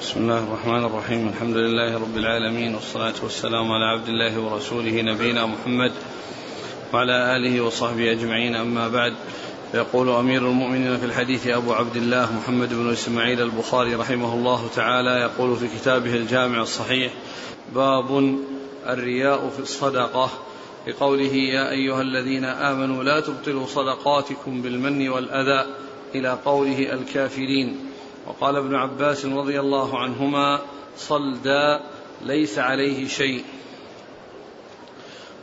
بسم الله الرحمن الرحيم. الحمد لله رب العالمين والصلاة والسلام على عبد الله ورسوله نبينا محمد وعلى آله وصحبه أجمعين. أما بعد يقول أمير المؤمنين في الحديث أبو عبد الله محمد بن إسماعيل البخاري رحمه الله تعالى يقول في كتابه الجامع الصحيح باب الرياء في الصدقة. بقوله يا أيها الذين آمنوا لا تبطلوا صدقاتكم بالمن والأذى إلى قوله الكافرين. وقال ابن عباس رضي الله عنهما صلدا ليس عليه شيء.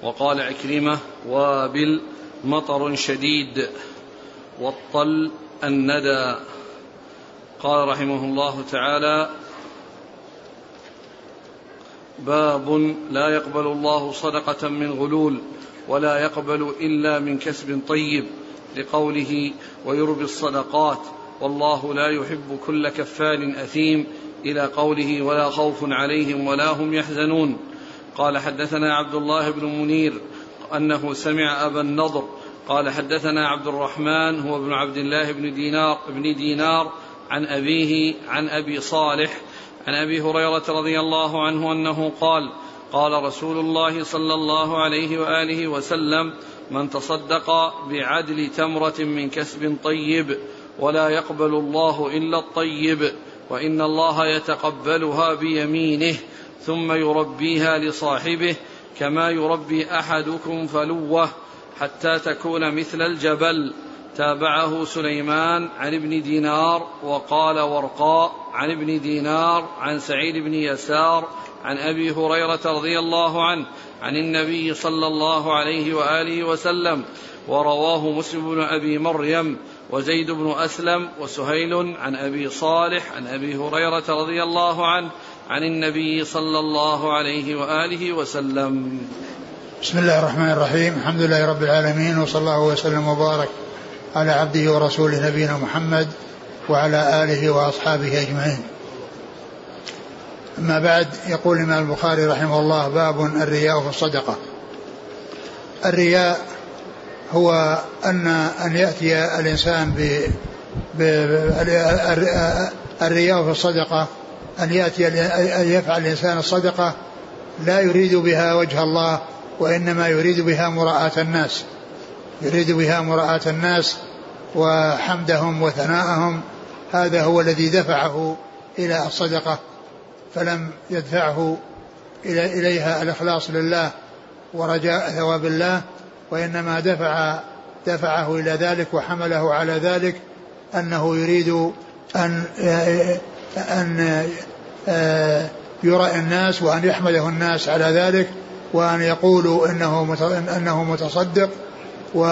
وقال عكرمة وابل مطر شديد والطل الندى. قال رحمه الله تعالى باب لا يقبل الله صدقة من غلول ولا يقبل إلا من كسب طيب لقوله ويربي الصدقات. والله لا يحب كل كفار أثيم إلى قوله ولا خوف عليهم ولا هم يحزنون. قال حدثنا عبد الله بن منير أنه سمع أبا النضر. قال حدثنا عبد الرحمن هو ابن عبد الله بن دينار بن دينار عن أبيه عن أبي صالح عن أبي هريرة رضي الله عنه أنه قال قال رسول الله صلى الله عليه وآله وسلم من تصدق بعدل تمرة من كسب طيب ولا يقبل الله إلا الطيب وإن الله يتقبلها بيمينه ثم يربيها لصاحبه كما يربي أحدكم فلوه حتى تكون مثل الجبل. تابعه سليمان عن ابن دينار وقال ورقاء عن ابن دينار عن سعيد بن يسار عن أبي هريرة رضي الله عنه عن النبي صلى الله عليه وآله وسلم. ورواه مسلم بن أبي مريم وزيد بن أسلم وسهيل عن أبي صالح عن أبي هريرة رضي الله عنه عن النبي صلى الله عليه وآله وسلم. بسم الله الرحمن الرحيم. الحمد لله رب العالمين وصلى الله وسلم وبارك على عبده ورسوله نبينا محمد وعلى آله وأصحابه أجمعين. أما بعد يقول الإمام البخاري رحمه الله باب الرياء في الصدقة. الرياء هو أن أن يأتي الإنسان ب الرياء في الصدقة أن يأتي أن يفعل الإنسان الصدقة لا يريد بها وجه الله وإنما يريد بها مراءة الناس. يريد بها مراءة الناس وحمدهم وثناءهم. هذا هو الذي دفعه إلى الصدقة فلم يدفعه إلى إليها الإخلاص لله ورجاء ثواب الله. وإنما دفع دفعه إلى ذلك وحمله على ذلك أنه يريد أن أن يرى الناس وأن يحمده الناس على ذلك وأن يقولوا إنه أنه متصدق و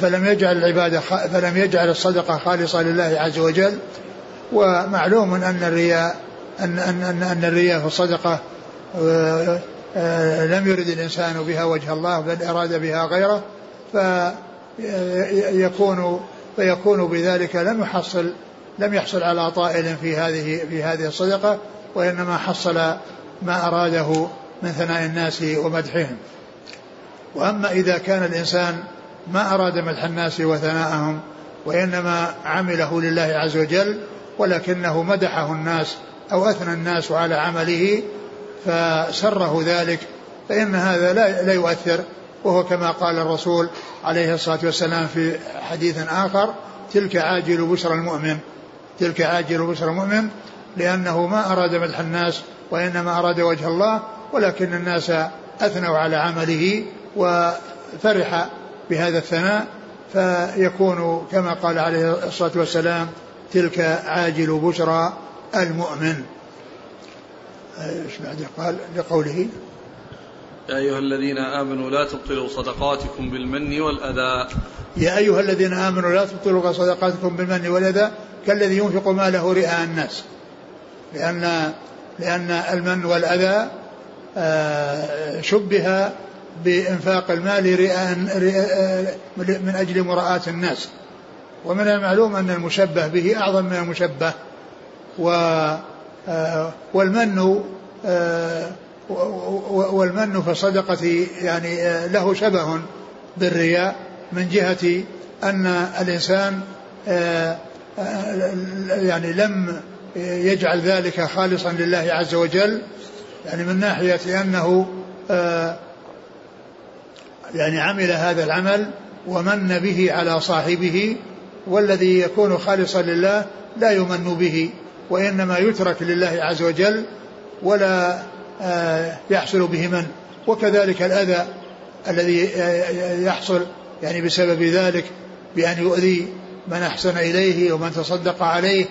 فلم يجعل العبادة فلم يجعل الصدقة خالصة لله عز وجل. ومعلوم أن الرياء أن أن أن الرياء في الصدقة آه، لم يرد الإنسان بها وجه الله بل أراد بها غيره فيكون فيكون بذلك لم يحصل لم يحصل على طائل في هذه في هذه الصدقة وإنما حصل ما أراده من ثناء الناس ومدحهم. وأما إذا كان الإنسان ما أراد مدح الناس وثناءهم وإنما عمله لله عز وجل ولكنه مدحه الناس أو أثنى الناس على عمله فسره ذلك فإن هذا لا, لا يؤثر وهو كما قال الرسول عليه الصلاة والسلام في حديث آخر تلك عاجل بشرى المؤمن. تلك عاجل بشرى المؤمن لأنه ما أراد مدح الناس وإنما أراد وجه الله ولكن الناس أثنوا على عمله وفرح بهذا الثناء فيكون كما قال عليه الصلاة والسلام تلك عاجل بشرى المؤمن. إيش بعده قال لقوله يا أيها الذين آمنوا لا تبطلوا صدقاتكم بالمن والأذى. يا أيها الذين آمنوا لا تبطلوا صدقاتكم بالمن والأذى كالذي ينفق ماله رئاء الناس. لأن لأن المن والأذى آه، شبه بإنفاق المال رئاء من أجل مراءاة الناس. ومن المعلوم أن المشبه به أعظم من المشبه. و والمن آه، والمن في الصدقة يعني آه، له شبه بالرياء من جهة أن الإنسان يعني لم يجعل ذلك خالصا لله عز وجل يعني من ناحية أنه آه، يعني عمل هذا العمل ومن به على صاحبه والذي يكون خالصا لله لا يمن به. وإنما يترك لله عز وجل ولا آه، يحصل به من. وكذلك الأذى الذي يحصل يعني بسبب ذلك بأن يؤذي من أحسن إليه ومن تصدق عليه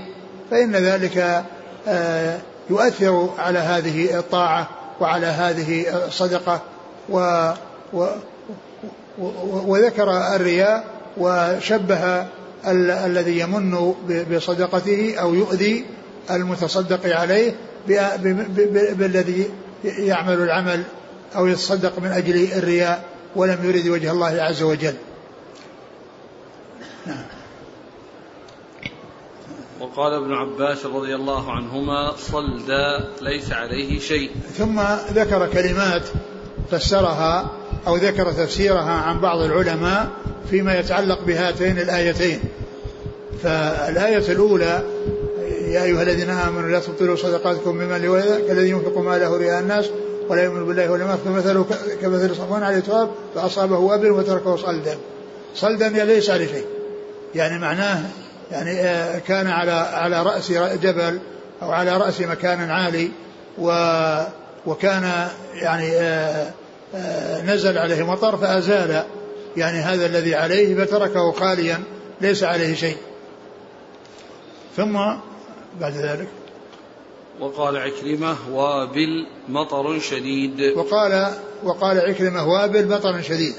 فإن ذلك آه، يؤثر على هذه الطاعة وعلى هذه الصدقة. و و وذكر الرياء وشبه ال الذي يمن بصدقته أو يؤذي المتصدق عليه بالذي يعمل العمل أو يتصدق من أجل الرياء ولم يرد وجه الله عز وجل. نعم. وقال ابن عباس رضي الله عنهما صلدا ليس عليه شيء. ثم ذكر كلمات فسرها أو ذكر تفسيرها عن بعض العلماء فيما يتعلق بهاتين الآيتين. فالآية الأولى يا أيها الذين آمنوا لا تبطلوا صدقاتكم بمن كالذي ينفق ماله رئاء الناس ولا يؤمن بالله ولا ما مثله كمثل صفوان عليه تراب فأصابه وابل وتركه صلدا. صلدا ليس عليه شيء يعني معناه يعني آه، كان على على رأس جبل أو على رأس مكان عالي و وكان يعني آه، آه، نزل عليه مطر فأزال. يعني هذا الذي عليه فتركه خاليا ليس عليه شيء. ثم بعد ذلك. وقال عكرمة وابل مطر شديد. وقال وقال عكرمة وابل مطر شديد.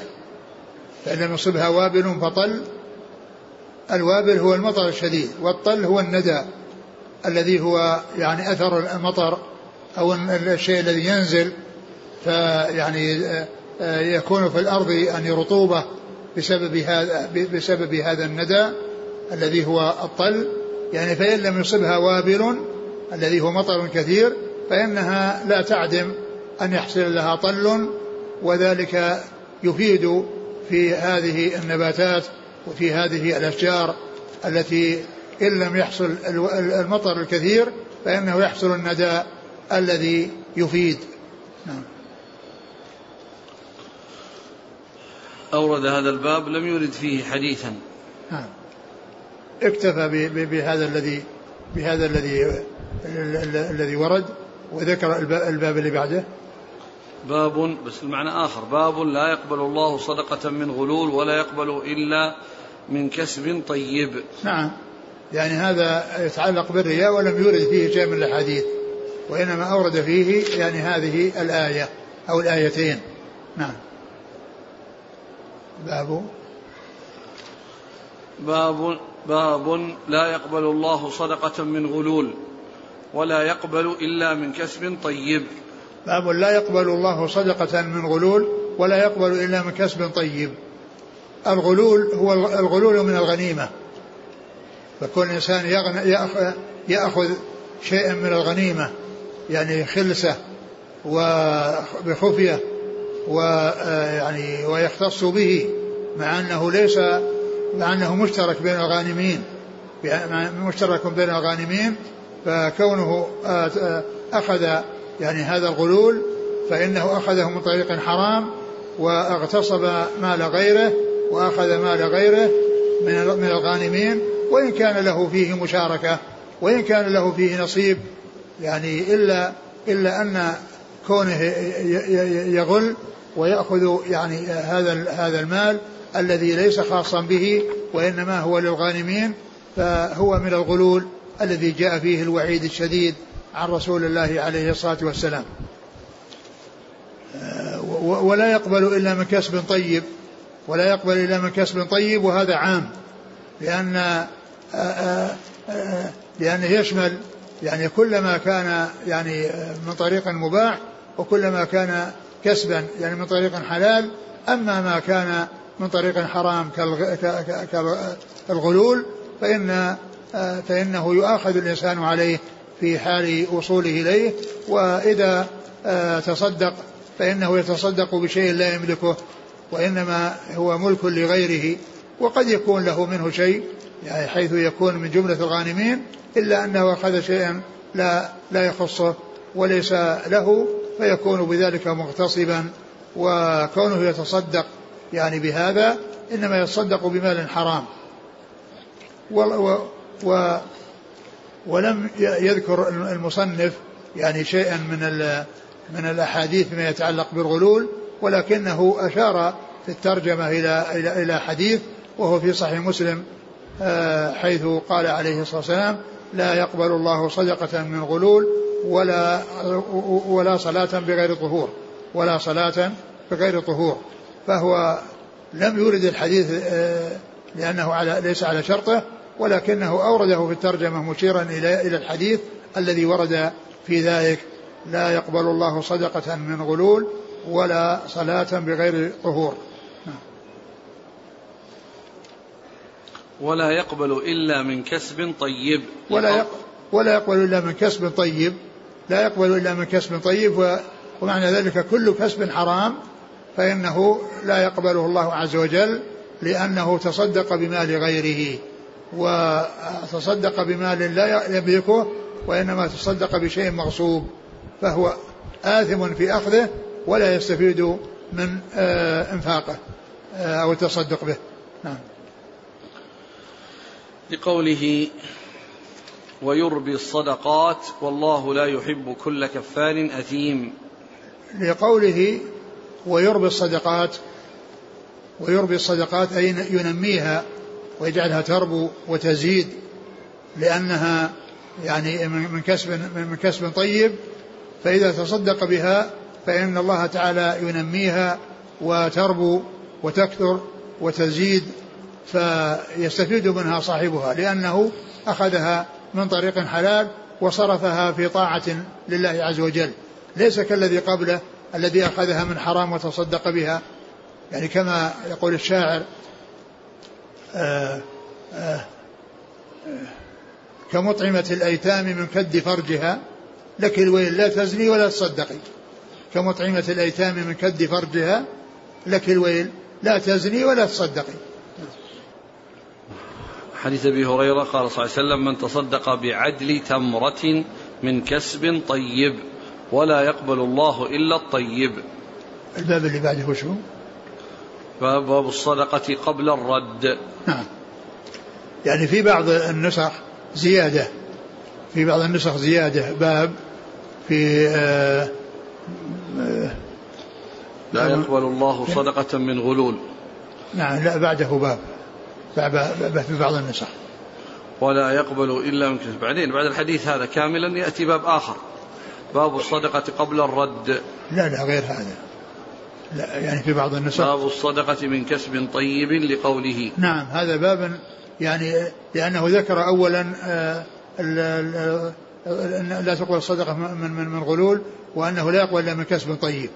فإن لم يصبها وابل فطل. الوابل هو المطر الشديد والطل هو الندى الذي هو يعني أثر المطر أو الشيء الذي ينزل. فيعني آه، يكون في الأرض يعني رطوبة بسبب هذا بسبب هذا الندى الذي هو الطل. يعني فإن لم يصبها وابل الذي هو مطر كثير فإنها لا تعدم أن يحصل لها طل وذلك يفيد في هذه النباتات وفي هذه الأشجار التي إن لم يحصل المطر الكثير فإنه يحصل الندى الذي يفيد. نعم. أورد هذا الباب لم يرد فيه حديثا. نعم. اكتفى بهذا الذي بهذا الذي الذي ورد وذكر الباب اللي بعده. باب بس المعنى آخر. باب لا يقبل الله صدقة من غلول ولا يقبل إلا من كسب طيب. نعم. يعني هذا يتعلق بالرياء ولم يورد فيه شيء من الأحاديث وإنما أورد فيه يعني هذه الآية أو الآيتين. نعم. باب. باب باب لا يقبل الله صدقة من غلول ولا يقبل إلا من كسب طيب. باب لا يقبل الله صدقة من غلول ولا يقبل إلا من كسب طيب. الغلول هو الغلول من الغنيمة. فكل إنسان يأخذ شيئا من الغنيمة يعني خلسة وبخفية ويعني ويختص به مع أنه ليس مع أنه مشترك بين الغانمين مشترك بين الغانمين فكونه أخذ يعني هذا الغلول فإنه أخذه من طريق حرام واغتصب مال غيره وأخذ مال غيره من من الغانمين وإن كان له فيه مشاركة وإن كان له فيه نصيب يعني إلا إلا أن كونه يغل ويأخذ يعني هذا هذا المال الذي ليس خاصا به وإنما هو للغانمين فهو من الغلول الذي جاء فيه الوعيد الشديد عن رسول الله عليه الصلاة والسلام. ولا يقبل إلا من كسب طيب ولا يقبل إلا من كسب طيب وهذا عام لأن آه، آه، آه، لأنه يشمل يعني كلما كان يعني من طريق مباح وكلما كان كسبا يعني من طريق حلال أما ما كان من طريق حرام كالغلول فإن فإنه يؤاخذ الإنسان عليه في حال وصوله إليه وإذا تصدق فإنه يتصدق بشيء لا يملكه وإنما هو ملك لغيره وقد يكون له منه شيء يعني حيث يكون من جملة الغانمين إلا أنه أخذ شيئا لا لا يخصه وليس له فيكون بذلك مغتصبا وكونه يتصدق يعني بهذا إنما يتصدق بمال حرام. و و و ولم يذكر المصنف يعني شيئا من من الأحاديث فيما يتعلق بالغلول ولكنه أشار في الترجمة إلى إلى إلى حديث وهو في صحيح مسلم آه، حيث قال عليه الصلاة والسلام لا يقبل الله صدقة من غلول ولا ولا صلاة بغير طهور ولا صلاة بغير طهور. فهو لم يورد الحديث آه، لأنه على ليس على شرطه ولكنه أورده في الترجمة مشيرا إلى الحديث الذي ورد في ذلك. لا يقبل الله صدقة من غلول ولا صلاة بغير طهور. ولا يقبل إلا من كسب طيب. ولا يقبل ولا يقبل إلا من كسب طيب. لا يقبل إلا من كسب طيب ومعنى ذلك كل كسب حرام فإنه لا يقبله الله عز وجل لأنه تصدق بمال غيره وتصدق بمال لا يملكه وإنما تصدق بشيء مغصوب فهو آثم في أخذه ولا يستفيد من آه، إنفاقه آه، أو التصدق به. نعم. لقوله ويربي الصدقات والله لا يحب كل كفار أثيم. لقوله ويربي الصدقات ويربي الصدقات أي ينميها ويجعلها تربو وتزيد لأنها يعني من كسب من كسب طيب فإذا تصدق بها فإن الله تعالى ينميها وتربو وتكثر وتزيد فيستفيد منها صاحبها لأنه أخذها من طريق حلال وصرفها في طاعة لله عز وجل ليس كالذي قبله الذي أخذها من حرام وتصدق بها. يعني كما يقول الشاعر آآ آه، آآ آه، آه، كمطعمة الأيتام من كد فرجها لك الويل لا تزني ولا تصدقي. كمطعمة الأيتام من كد فرجها لك الويل لا تزني ولا تصدقي. حديث أبي هريرة قال صلى الله عليه وسلم من تصدق بعدل تمرة من كسب طيب. ولا يقبل الله إلا الطيب. الباب اللي بعده وشو؟ باب الصدقة قبل الرد. نعم. يعني في بعض النسخ زيادة في بعض النسخ زيادة باب في آه آه لا يقبل الله صدقة من غلول نعم لا بعده باب في بعض النسخ ولا يقبل إلا من كسب بعدين بعد الحديث هذا كاملا يأتي باب آخر باب الصدقة قبل الرد. لا لا غير هذا. لا يعني في بعض النسخ. باب الصدقة من كسب طيب لقوله. نعم هذا باب يعني لأنه ذكر أولا آه، لا تقبل الصدقة من من من غلول وأنه لا يقبل إلا من كسب طيب.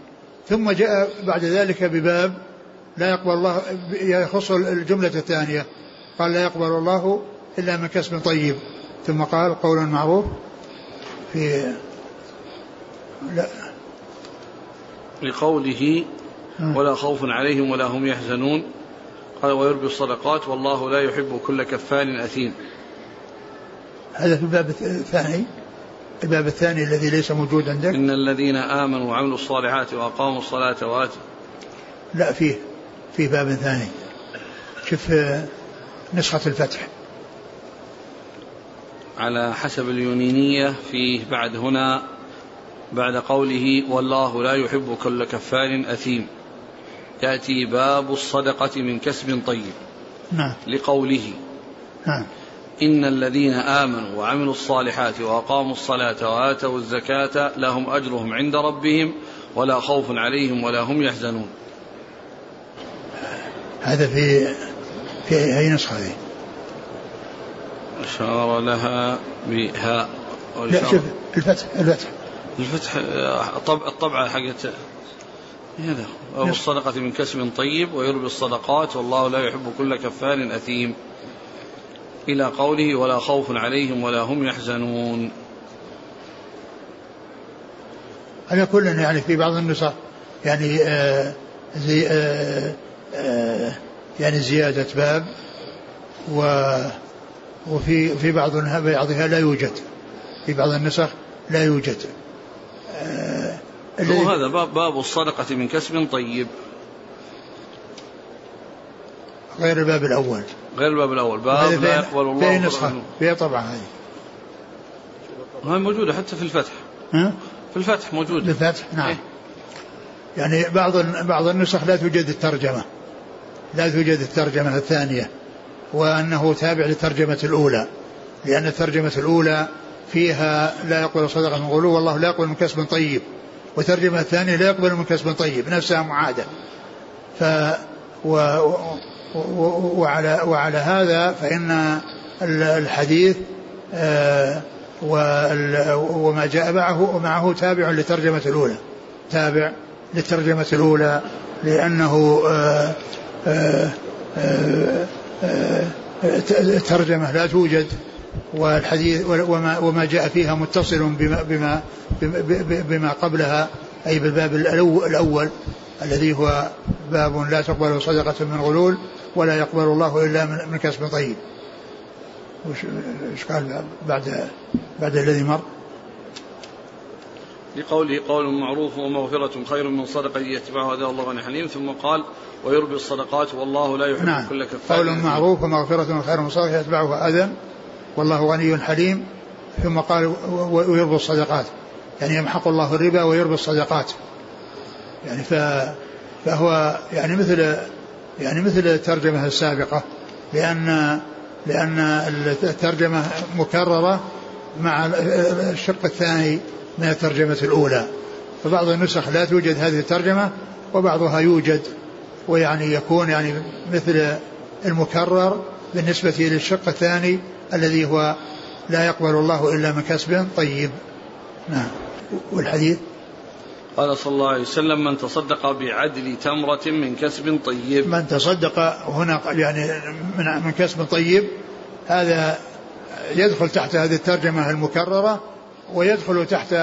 ثم جاء بعد ذلك بباب لا يقبل الله يخص الجملة الثانية. قال لا يقبل الله إلا من كسب طيب. ثم قال قول معروف في لا. لقوله ولا خوف عليهم ولا هم يحزنون. قال ويربي الصدقات والله لا يحب كل كفار أثيم. هذا في الباب الثاني. الباب الثاني الذي ليس موجود عندك إن الذين آمنوا وعملوا الصالحات وأقاموا الصلاة وآتوا لا فيه. فيه باب ثاني. شوف آه، نسخة الفتح. على حسب اليونينية فيه بعد هنا بعد قوله والله لا يحب كل كفار أثيم. يأتي باب الصدقة من كسب طيب. نعم. لقوله نعم. إن الذين آمنوا وعملوا الصالحات وأقاموا الصلاة وآتوا الزكاة لهم أجرهم عند ربهم ولا خوف عليهم ولا هم يحزنون. هذا في في أي نسخة هذه؟ أشار لها بهاء لا شوف الفتح الفتح. الفتح الطبعة حقت هذا. أو الصدقة من كسب طيب ويربي الصدقات والله لا يحب كل كفار أثيم. إلى قوله ولا خوف عليهم ولا هم يحزنون. على كل يعني في بعض النسخ يعني آه زي آه آه يعني زيادة باب و وفي في بعض بعضها لا يوجد. في بعض النسخ لا يوجد. آه هذا باب, باب الصدقة من كسب طيب. غير الباب الأول. غير الباب الأول. باب لا يقبل الله في نسخة. فيها طبعا هذه. هاي موجودة حتى في الفتح. ها؟ في الفتح موجودة. في الفتح نعم. إيه؟ يعني بعض بعض النسخ لا توجد الترجمة. لا توجد الترجمة الثانية وأنه تابع للترجمة الأولى. لأن الترجمة الأولى فيها لا يقبل صدقة من غلو والله لا يقبل من كسب طيب. والترجمة الثانية لا يقبل من كسب طيب نفسها معادة. ف و وعلى وعلى هذا فإن الحديث آه، وما جاء معه ومعه تابع للترجمة الأولى. تابع للترجمة الأولى لأنه آه، آه، ترجمة لا توجد. والحديث وما, وما جاء فيها متصل بما, بما, بما قبلها أي بالباب الأول الذي هو باب لا تقبل صدقة من غلول ولا يقبل الله إلا من كسب طيب. وش قال بعد بعد الذي مر؟ لقوله قول معروف ومغفرة خير من صدقة يتبعها هذا الله غني حليم ثم قال ويربي الصدقات والله لا يحب نعم. كل كفار. قول معروف ومغفرة خير من صدقة يتبعها أذى. والله غني حليم ثم قال ويربي الصدقات. يعني يمحق الله الربا ويربي الصدقات. يعني فهو يعني مثل يعني مثل الترجمة السابقة لأن لأن الترجمة مكررة مع الشق الثاني من الترجمة الأولى. فبعض النسخ لا توجد هذه الترجمة وبعضها يوجد ويعني يكون يعني مثل المكرر بالنسبة للشق الثاني الذي هو لا يقبل الله إلا من كسب طيب. نعم. والحديث؟ قال صلى الله عليه وسلم من تصدق بعدل تمرة من كسب طيب. من تصدق هنا يعني من, من كسب طيب هذا يدخل تحت هذه الترجمة المكررة ويدخل تحت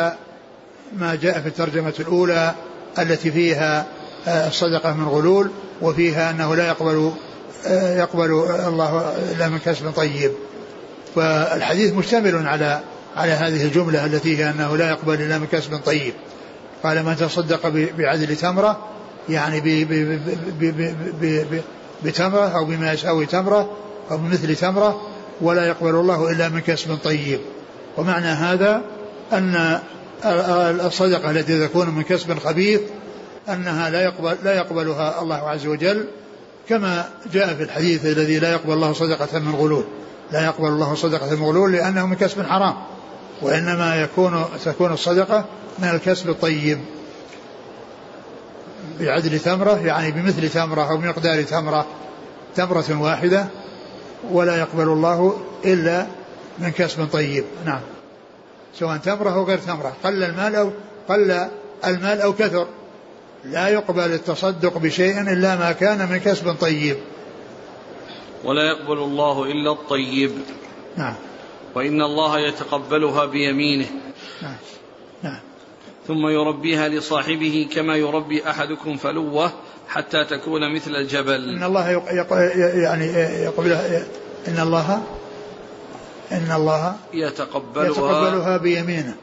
ما جاء في الترجمة الأولى التي فيها آه، الصدقة من غلول وفيها أنه لا يقبل آه، يقبل الله إلا من كسب طيب. فالحديث مشتمل على على هذه الجملة التي هي أنه لا يقبل إلا من كسب طيب. قال من تصدق بعدل تمرة يعني بتمرة أو بما يساوي تمرة أو بمثل تمرة ولا يقبل الله إلا من كسب طيب. ومعنى هذا أن الصدقة التي تكون من كسب خبيث أنها لا يقبل لا يقبلها الله عز وجل كما جاء في الحديث الذي لا يقبل الله صدقة من غلول. لا يقبل الله صدقة من غلول لأنه من كسب حرام وإنما يكون تكون الصدقة من الكسب الطيب. بعدل تمرة يعني بمثل تمرة أو بمقدار تمرة تمرة واحدة ولا يقبل الله إلا من كسب طيب. نعم. سواء تمرة أو غير تمرة قل المال أو قل المال أو كثر. لا يقبل التصدق بشيء إلا ما كان من كسب طيب. ولا يقبل الله إلا الطيب. نعم. وإن الله يتقبلها بيمينه. نعم. نعم. ثم يربيها لصاحبه كما يربي أحدكم فلوة حتى تكون مثل الجبل. إن الله يق... يعني يقبلها إن الله إن الله يتقبلها يتقبلها بيمينه.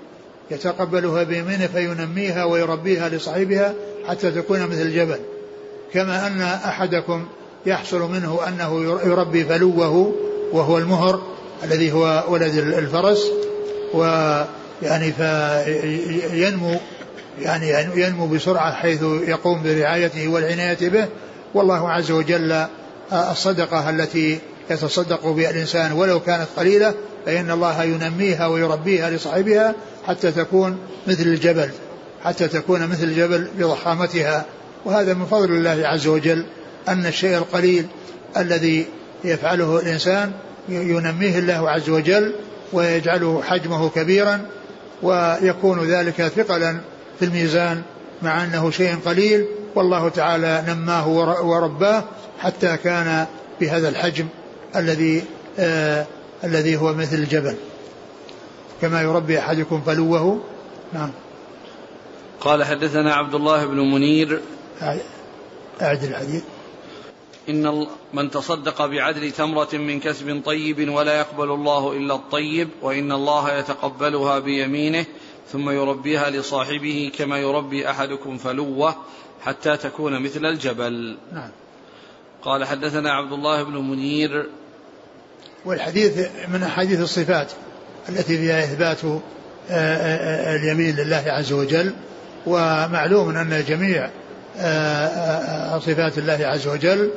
يتقبلها بيمينه فينميها ويربيها لصاحبها حتى تكون مثل الجبل. كما أن أحدكم يحصل منه أنه يربي فلوه وهو المهر الذي هو ولد الفرس ويعني فينمو يعني ينمو بسرعة حيث يقوم برعايته والعناية به. والله عز وجل الصدقة التي يتصدق بها الإنسان ولو كانت قليلة فإن الله ينميها ويربيها لصاحبها حتى تكون مثل الجبل حتى تكون مثل الجبل بضخامتها وهذا من فضل الله عز وجل. أن الشيء القليل الذي يفعله الإنسان ينميه الله عز وجل ويجعله حجمه كبيرا ويكون ذلك ثقلا في الميزان مع أنه شيء قليل والله تعالى نماه ورباه حتى كان بهذا الحجم الذي آه الذي هو مثل الجبل. كما يربي أحدكم فلوه. نعم. قال حدثنا عبد الله بن منير. أعد الحديث. إن من تصدق بعدل تمرة من كسب طيب ولا يقبل الله إلا الطيب وإن الله يتقبلها بيمينه ثم يربيها لصاحبه كما يربي أحدكم فلوة حتى تكون مثل الجبل. نعم. قال حدثنا عبد الله بن منير. والحديث من أحاديث الصفات التي فيها إثبات آه، آه، آه، اليمين لله عز وجل ومعلوم أن جميع صفات الله عز وجل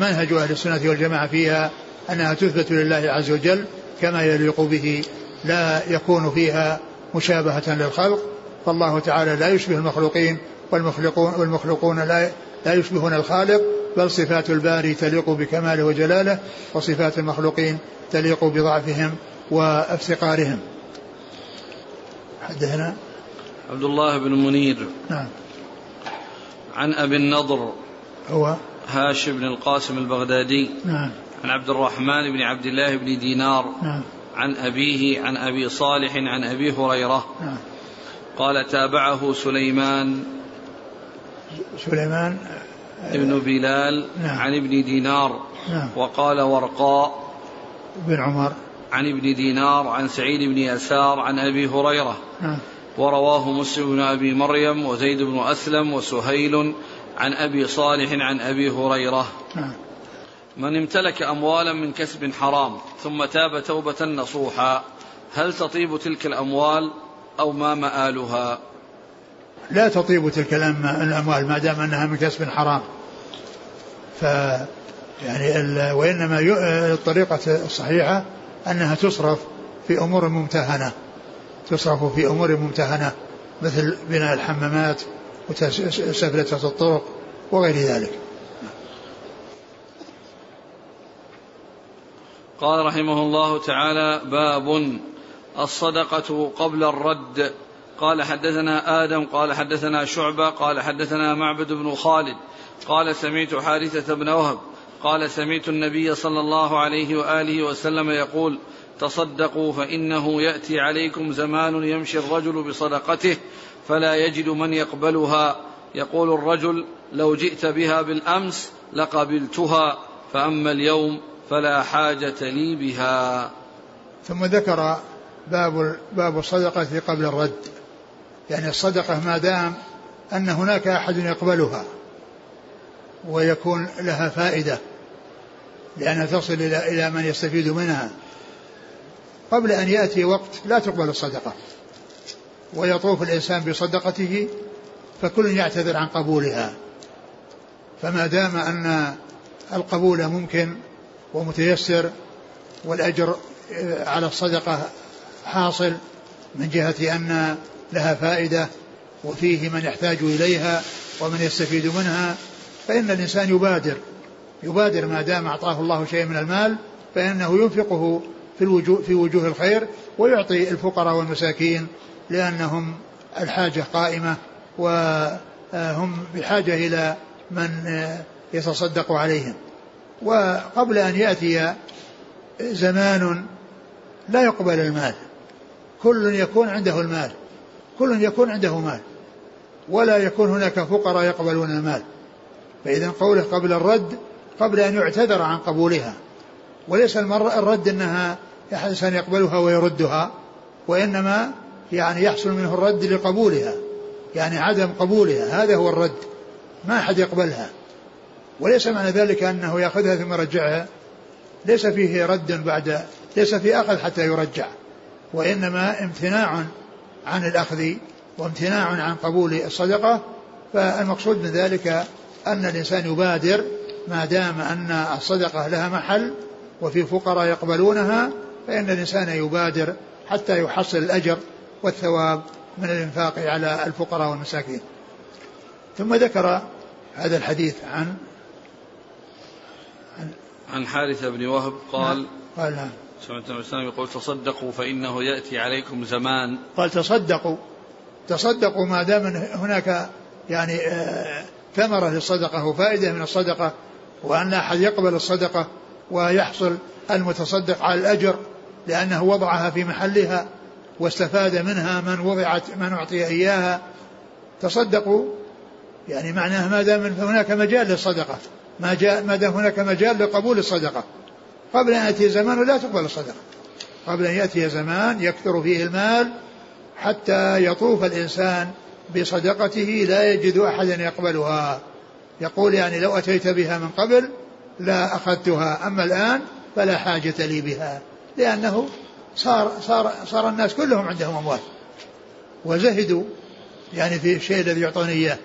منهج أهل السنة والجماعة فيها أنها تثبت لله عز وجل كما يليق به لا يكون فيها مشابهة للخلق. فالله تعالى لا يشبه المخلوقين والمخلقون والمخلوقون لا لا يشبهون الخالق بل صفات الباري تليق بكماله وجلاله وصفات المخلوقين تليق بضعفهم وافتقارهم حدثنا عبد الله بن منير. نعم. عن أبي النضر. هو؟ هاشم بن القاسم البغدادي نعم. عن عبد الرحمن بن عبد الله بن دينار نعم. عن أبيه عن أبي صالح عن أبي هريرة. نعم. قال تابعه سليمان سليمان ابن بلال نعم. عن ابن دينار. نعم. وقال ورقاء بن عمر. عن ابن دينار عن سعيد بن يسار عن أبي هريرة. نعم. ورواه مسلم بن أبي مريم وزيد بن أسلم وسهيل عن أبي صالح عن أبي هريرة. نعم. من امتلك أموالا من كسب حرام ثم تاب توبة نصوحا هل تطيب تلك الأموال أو ما مآلها؟ لا تطيب تلك الأموال ما دام أنها من كسب حرام. ف يعني وإنما الطريقة الصحيحة أنها تصرف في أمور ممتهنة. تصرف في أمور ممتهنة مثل بناء الحمامات وسفلة الطرق وغير ذلك. قال رحمه الله تعالى باب الصدقة قبل الرد. قال حدثنا آدم قال حدثنا شعبة قال حدثنا معبد بن خالد. قال سمعت حارثة بن وهب. قال سمعت النبي صلى الله عليه وآله وسلم يقول تصدقوا فإنه يأتي عليكم زمان يمشي الرجل بصدقته فلا يجد من يقبلها. يقول الرجل لو جئت بها بالأمس لقبلتها فأما اليوم فلا حاجة لي بها. ثم ذكر باب باب الصدقة قبل الرد. يعني الصدقة ما دام أن هناك أحد يقبلها ويكون لها فائدة لأنها تصل إلى إلى من يستفيد منها. قبل أن يأتي وقت لا تقبل الصدقة. ويطوف الإنسان بصدقته فكل يعتذر عن قبولها. فما دام أن القبول ممكن ومتيسر والأجر على الصدقة حاصل من جهة أن لها فائدة وفيه من يحتاج إليها ومن يستفيد منها فإن الإنسان يبادر. يبادر ما دام أعطاه الله شيء من المال فإنه ينفقه في الوجوه في وجوه الخير ويعطي الفقراء والمساكين لأنهم الحاجة قائمة وهم بحاجة إلى من يتصدق عليهم. وقبل أن يأتي زمان لا يقبل المال. كل يكون عنده المال. كل يكون عنده مال. ولا يكون هناك فقراء يقبلون المال. فإذا قوله قبل الرد قبل أن يعتذر عن قبولها. وليس الرد أنها الإنسان يقبلها ويردها وإنما يعني يحصل منه الرد لقبولها يعني عدم قبولها هذا هو الرد ما أحد يقبلها. وليس معنى ذلك أنه يأخذها ثم يرجعها ليس فيه رد بعد ليس في أخذ حتى يرجع وإنما امتناع عن الأخذ وامتناع عن قبول الصدقة فالمقصود من ذلك أن الإنسان يبادر ما دام أن الصدقة لها محل وفي فقراء يقبلونها فإن الإنسان يبادر حتى يحصل الأجر والثواب من الإنفاق على الفقراء والمساكين. ثم ذكر هذا الحديث عن عن, عن حارثة بن وهب قال نعم قال نعم. سمعت النبي يقول تصدقوا فإنه يأتي عليكم زمان. قال تصدقوا تصدقوا ما دام هناك يعني آه، ثمرة للصدقة وفائدة من الصدقة وأن أحد يقبل الصدقة ويحصل المتصدق على الأجر لأنه وضعها في محلها واستفاد منها من وضعت من أعطي إياها. تصدقوا؟ يعني معناه ما دام هناك مجال للصدقة. ما جاء ما دام هناك مجال لقبول الصدقة. قبل أن يأتي زمان لا تقبل الصدقة. قبل أن يأتي زمان يكثر فيه المال حتى يطوف الإنسان بصدقته لا يجد أحدا يقبلها. يقول يعني لو أتيت بها من قبل لا أخذتها. أما الآن فلا حاجة لي بها. لأنه صار صار صار الناس كلهم عندهم أموال. وزهدوا يعني في الشيء الذي يعطون إياه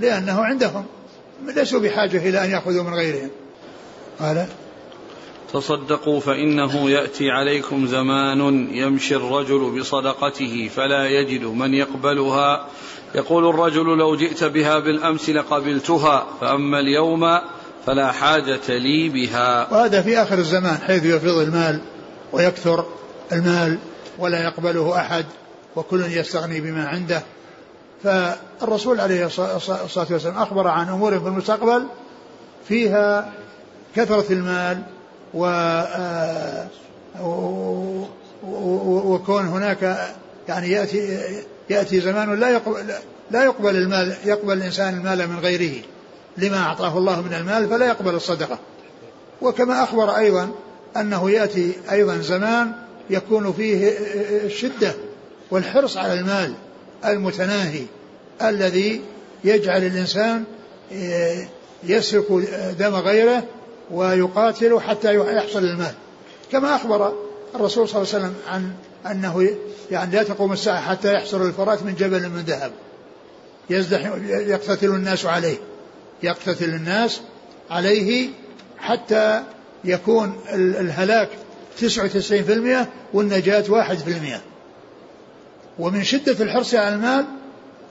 لأنه عندهم. ليسوا بحاجة إلى أن يأخذوا من غيرهم. قال تصدقوا فإنه يأتي عليكم زمان يمشي الرجل بصدقته فلا يجد من يقبلها. يقول الرجل لو جئت بها بالأمس لقبلتها فأما اليوم فلا حاجة لي بها. وهذا في آخر الزمان حيث يفيض المال. ويكثر المال ولا يقبله أحد وكل يستغني بما عنده. فالرسول عليه الصلاة والسلام أخبر عن أمور في المستقبل فيها كثرة المال و آه، وكون هناك يعني يأتي يأتي زمان لا يقبل لا يقبل المال يقبل الإنسان المال من غيره. لما أعطاه الله من المال فلا يقبل الصدقة. وكما أخبر أيضا أنه يأتي أيضا زمان يكون فيه الشدة والحرص على المال المتناهي الذي يجعل الإنسان يسفك دم غيره ويقاتل حتى يحصل المال. كما أخبر الرسول صلى الله عليه وسلم عن أنه يعني لا تقوم الساعة حتى يحصل الفرات من جبل من ذهب. يزدحم يقتتل الناس عليه. يقتتل الناس عليه حتى يكون الهلاك 99% والنجاة 1% ومن شدة الحرص على المال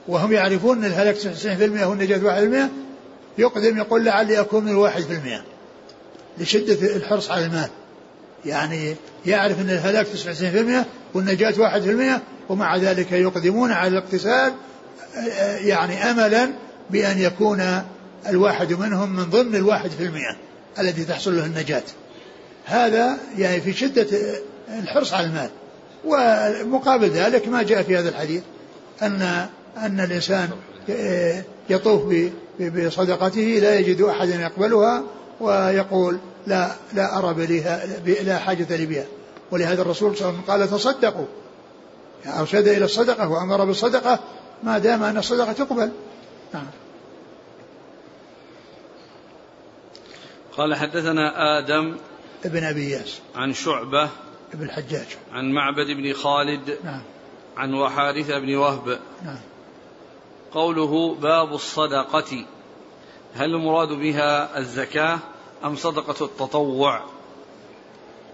وهم يعرفون أن الهلاك 99% والنجاة 1% يقدم يقول لعلي أكون من الواحد في المئة لشدة الحرص على المال. يعني يعرف أن الهلاك 99% والنجاة 1% ومع ذلك يقدمون على الاقتصاد يعني أملا بأن يكون الواحد منهم من ضمن الواحد في المئة. الذي تحصل له النجاة. هذا يعني في شدة الحرص على المال. ومقابل ذلك ما جاء في هذا الحديث أن أن الإنسان يطوف بصدقته لا يجد أحدا يقبلها ويقول لا لا أرى بليها لا حاجة لي بها. ولهذا الرسول صلى الله عليه وسلم قال تصدقوا. أرشد إلى الصدقة وأمر بالصدقة ما دام أن الصدقة تقبل. نعم. قال حدثنا آدم ابن أبي ياس. عن شعبة ابن الحجاج. عن معبد بن خالد نعم. عن وحارثة بن وهب. نعم. قوله باب الصدقة هل المراد بها الزكاة أم صدقة التطوع؟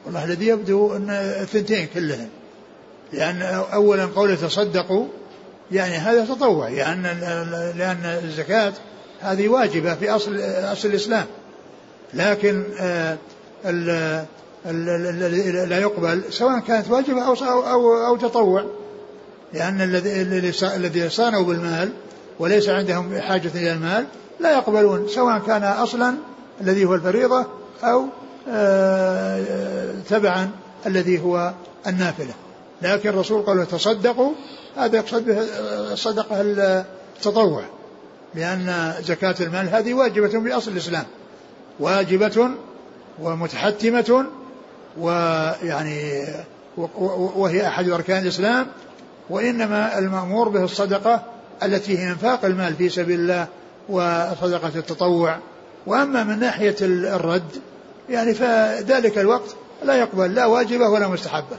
والله الذي يبدو أن الثنتين كلهن. لأن أولا قوله تصدقوا يعني هذا تطوع يعني لأن الزكاة هذه واجبة في أصل أصل الإسلام. لكن آه، لا يقبل سواء كانت واجبة أو أو أو تطوع. لأن الذي الذي صانوا بالمال وليس عندهم حاجة إلى المال لا يقبلون سواء كان أصلا الذي هو الفريضة أو آه، تبعا الذي هو النافلة. لكن الرسول قال تصدقوا هذا يقصد به الصدقة التطوع لأن زكاة المال هذه واجبة بأصل الإسلام. واجبة ومتحتمة ويعني وهي أحد أركان الإسلام وإنما المأمور به الصدقة التي هي إنفاق المال في سبيل الله وصدقة التطوع. وأما من ناحية الرد يعني فذلك الوقت لا يقبل لا واجبة ولا مستحبة.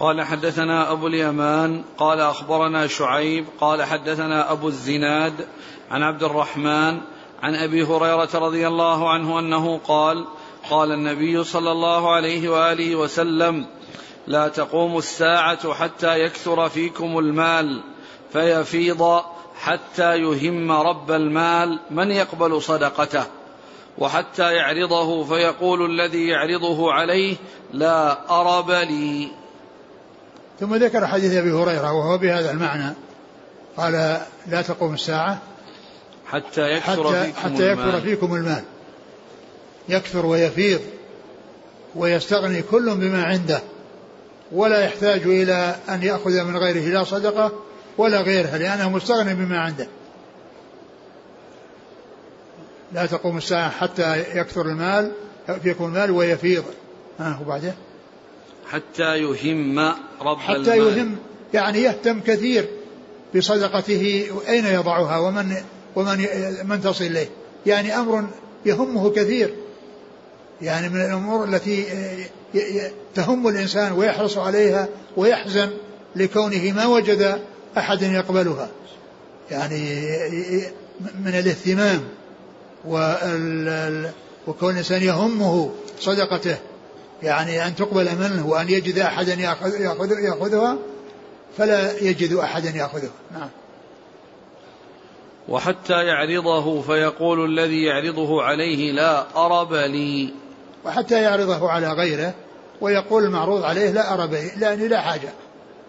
قال حدثنا أبو اليمان قال أخبرنا شعيب قال حدثنا أبو الزناد عن عبد الرحمن عن أبي هريرة رضي الله عنه أنه قال قال النبي صلى الله عليه وآله وسلم لا تقوم الساعة حتى يكثر فيكم المال فيفيض حتى يهم رب المال من يقبل صدقته وحتى يعرضه فيقول الذي يعرضه عليه لا أرب لي. ثم ذكر حديث أبي هريرة وهو بهذا المعنى. قال لا تقوم الساعة حتى يكثر حتى, فيكم, حتى يكثر المال. فيكم المال. يكثر ويفيض ويستغني كل بما عنده ولا يحتاج إلى أن يأخذ من غيره لا صدقة ولا غيرها لأنه مستغني بما عنده. لا تقوم الساعة حتى يكثر المال فيكم المال ويفيض. ها وبعدين؟ حتى يهم رب حتى المال. يهم يعني يهتم كثير بصدقته أين يضعها؟ ومن ومن من تصل إليه؟ يعني أمر يهمه كثير. يعني من الأمور التي تهم الإنسان ويحرص عليها ويحزن لكونه ما وجد أحد يقبلها. يعني من الاهتمام وكون الإنسان يهمه صدقته. يعني أن تقبل منه وأن يجد أحدا يأخذ يأخذ يأخذها فلا يجد أحدا يأخذها. نعم. وحتى يعرضه فيقول الذي يعرضه عليه لا أرب لي. وحتى يعرضه على غيره ويقول المعروض عليه لا أرى به لأني لا حاجة.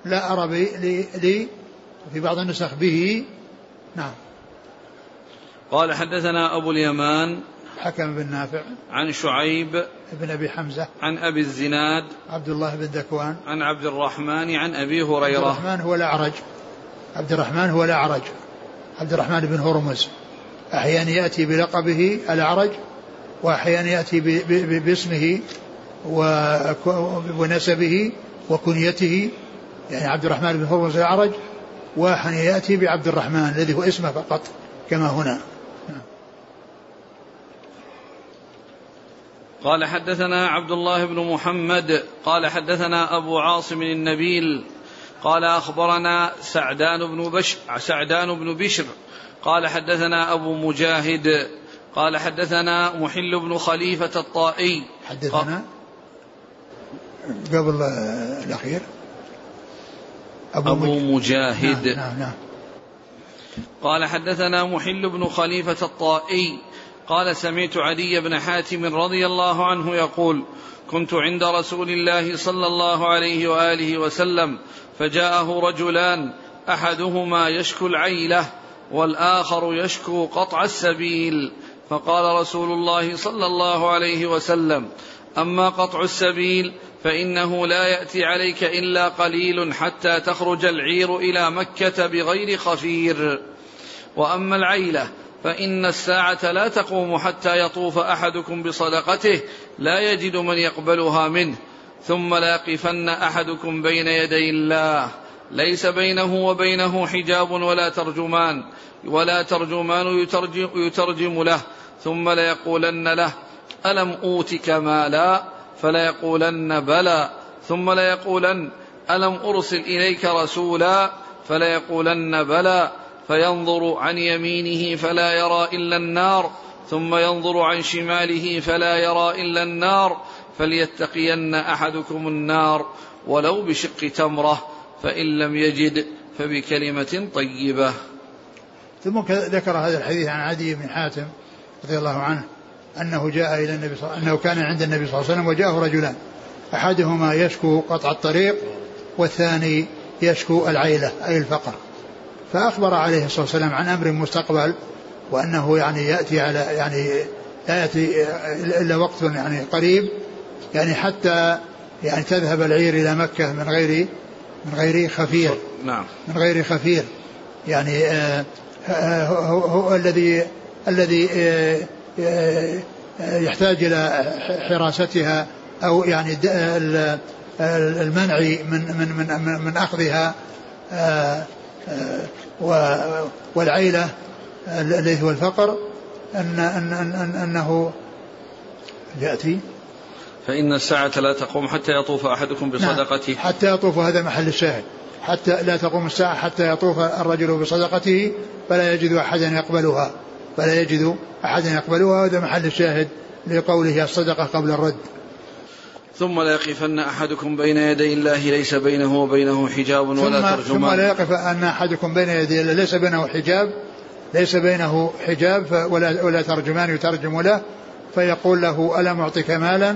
لا أرى به لي, لي في بعض النسخ به. نعم. قال حدثنا أبو اليمان حكم بن نافع. عن شعيب بن أبي حمزة عن أبي الزناد عبد الله بن ذكوان عن عبد الرحمن عن أبي هريرة. عبد الرحمن هو الأعرج عبد الرحمن هو الأعرج عبد الرحمن بن هرمز. أحيانا يأتي بلقبه الأعرج وأحيانا يأتي باسمه ونسبه وكنيته. يعني عبد الرحمن بن هرمز الأعرج وأحيانا يأتي بعبد الرحمن الذي هو اسمه فقط كما هنا. قال حدثنا عبد الله بن محمد قال حدثنا أبو عاصم النبيل قال أخبرنا سعدان بن بشر سعدان بن بشر قال حدثنا أبو مجاهد قال حدثنا محل بن خليفة الطائي. حدثنا؟ قبل الأخير. أبو, أبو مجاهد. نعم, نعم, نعم. قال حدثنا محل بن خليفة الطائي قال سمعت علي بن حاتم رضي الله عنه يقول كنت عند رسول الله صلى الله عليه وآله وسلم فجاءه رجلان أحدهما يشكو العيلة والآخر يشكو قطع السبيل. فقال رسول الله صلى الله عليه وسلم أما قطع السبيل فإنه لا يأتي عليك إلا قليل حتى تخرج العير إلى مكة بغير خفير. وأما العيلة فإن الساعة لا تقوم حتى يطوف أحدكم بصدقته لا يجد من يقبلها منه. ثم لا يقفن أحدكم بين يدي الله. ليس بينه وبينه حجاب ولا ترجمان ولا ترجمان يترجم, يترجم له. ثم ليقولن له ألم أوتك مالا؟ فليقولن بلى. ثم ليقولن ألم أرسل إليك رسولا؟ فليقولن بلى. فينظر عن يمينه فلا يرى إلا النار ثم ينظر عن شماله فلا يرى إلا النار فليتقين أحدكم النار. ولو بشق تمرة فإن لم يجد فبكلمة طيبة. ثم ذكر هذا الحديث عن عدي بن حاتم رضي الله عنه أنه جاء إلى النبي صلى أنه كان عند النبي صلى الله عليه وسلم وجاءه رجلان أحدهما يشكو قطع الطريق والثاني يشكو العيلة أي الفقر. فأخبر عليه الصلاة والسلام عن أمر مستقبل وأنه يعني يأتي على يعني لا يأتي إلا وقت يعني قريب يعني حتى يعني تذهب العير إلى مكة من غير من غير خفير. نعم. من غير خفير. يعني آه، آه، هو, هو الذي الذي آه، يحتاج إلى حراستها أو يعني المنع من من من من أخذها. والعيلة الذي هو الفقر أن أن أن أنه يأتي. فإن الساعة لا تقوم حتى يطوف أحدكم بصدقته. نعم حتى يطوف هذا محل الشاهد. حتى لا تقوم الساعة حتى يطوف الرجل بصدقته فلا يجد أحدا يقبلها. فلا يجد أحدا يقبلها هذا محل الشاهد لقوله الصدقة قبل الرد. ثم لا يقفن أحدكم بين يدي الله ليس بينه وبينه حجاب ولا ترجمان. ثم لا يقف أن أحدكم بين يدي الله ليس بينه حجاب ليس بينه حجاب ولا ولا ترجمان يترجم له فيقول له ألم أعطك مالا؟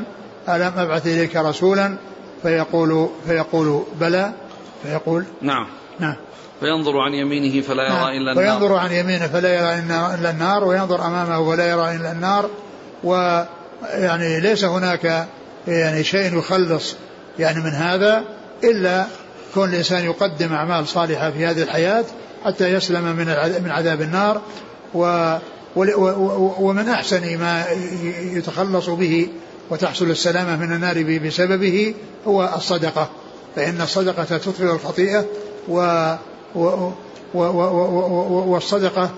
ألم أبعث إليك رسولا؟ فيقول فيقول بلى. فيقول نعم. نعم. فينظر عن يمينه فلا يرى نعم. إلا النار. فينظر عن يمينه فلا يرى إلا النار وينظر أمامه فلا يرى إلا النار ويعني ليس هناك يعني شيء يخلص يعني من هذا إلا كون الإنسان يقدم أعمال صالحة في هذه الحياة حتى يسلم من من عذاب النار و ومن أحسن ما يتخلص به وتحصل السلامة من النار بسببه هو الصدقة فإن الصدقة تطفئ الخطيئة و والصدقة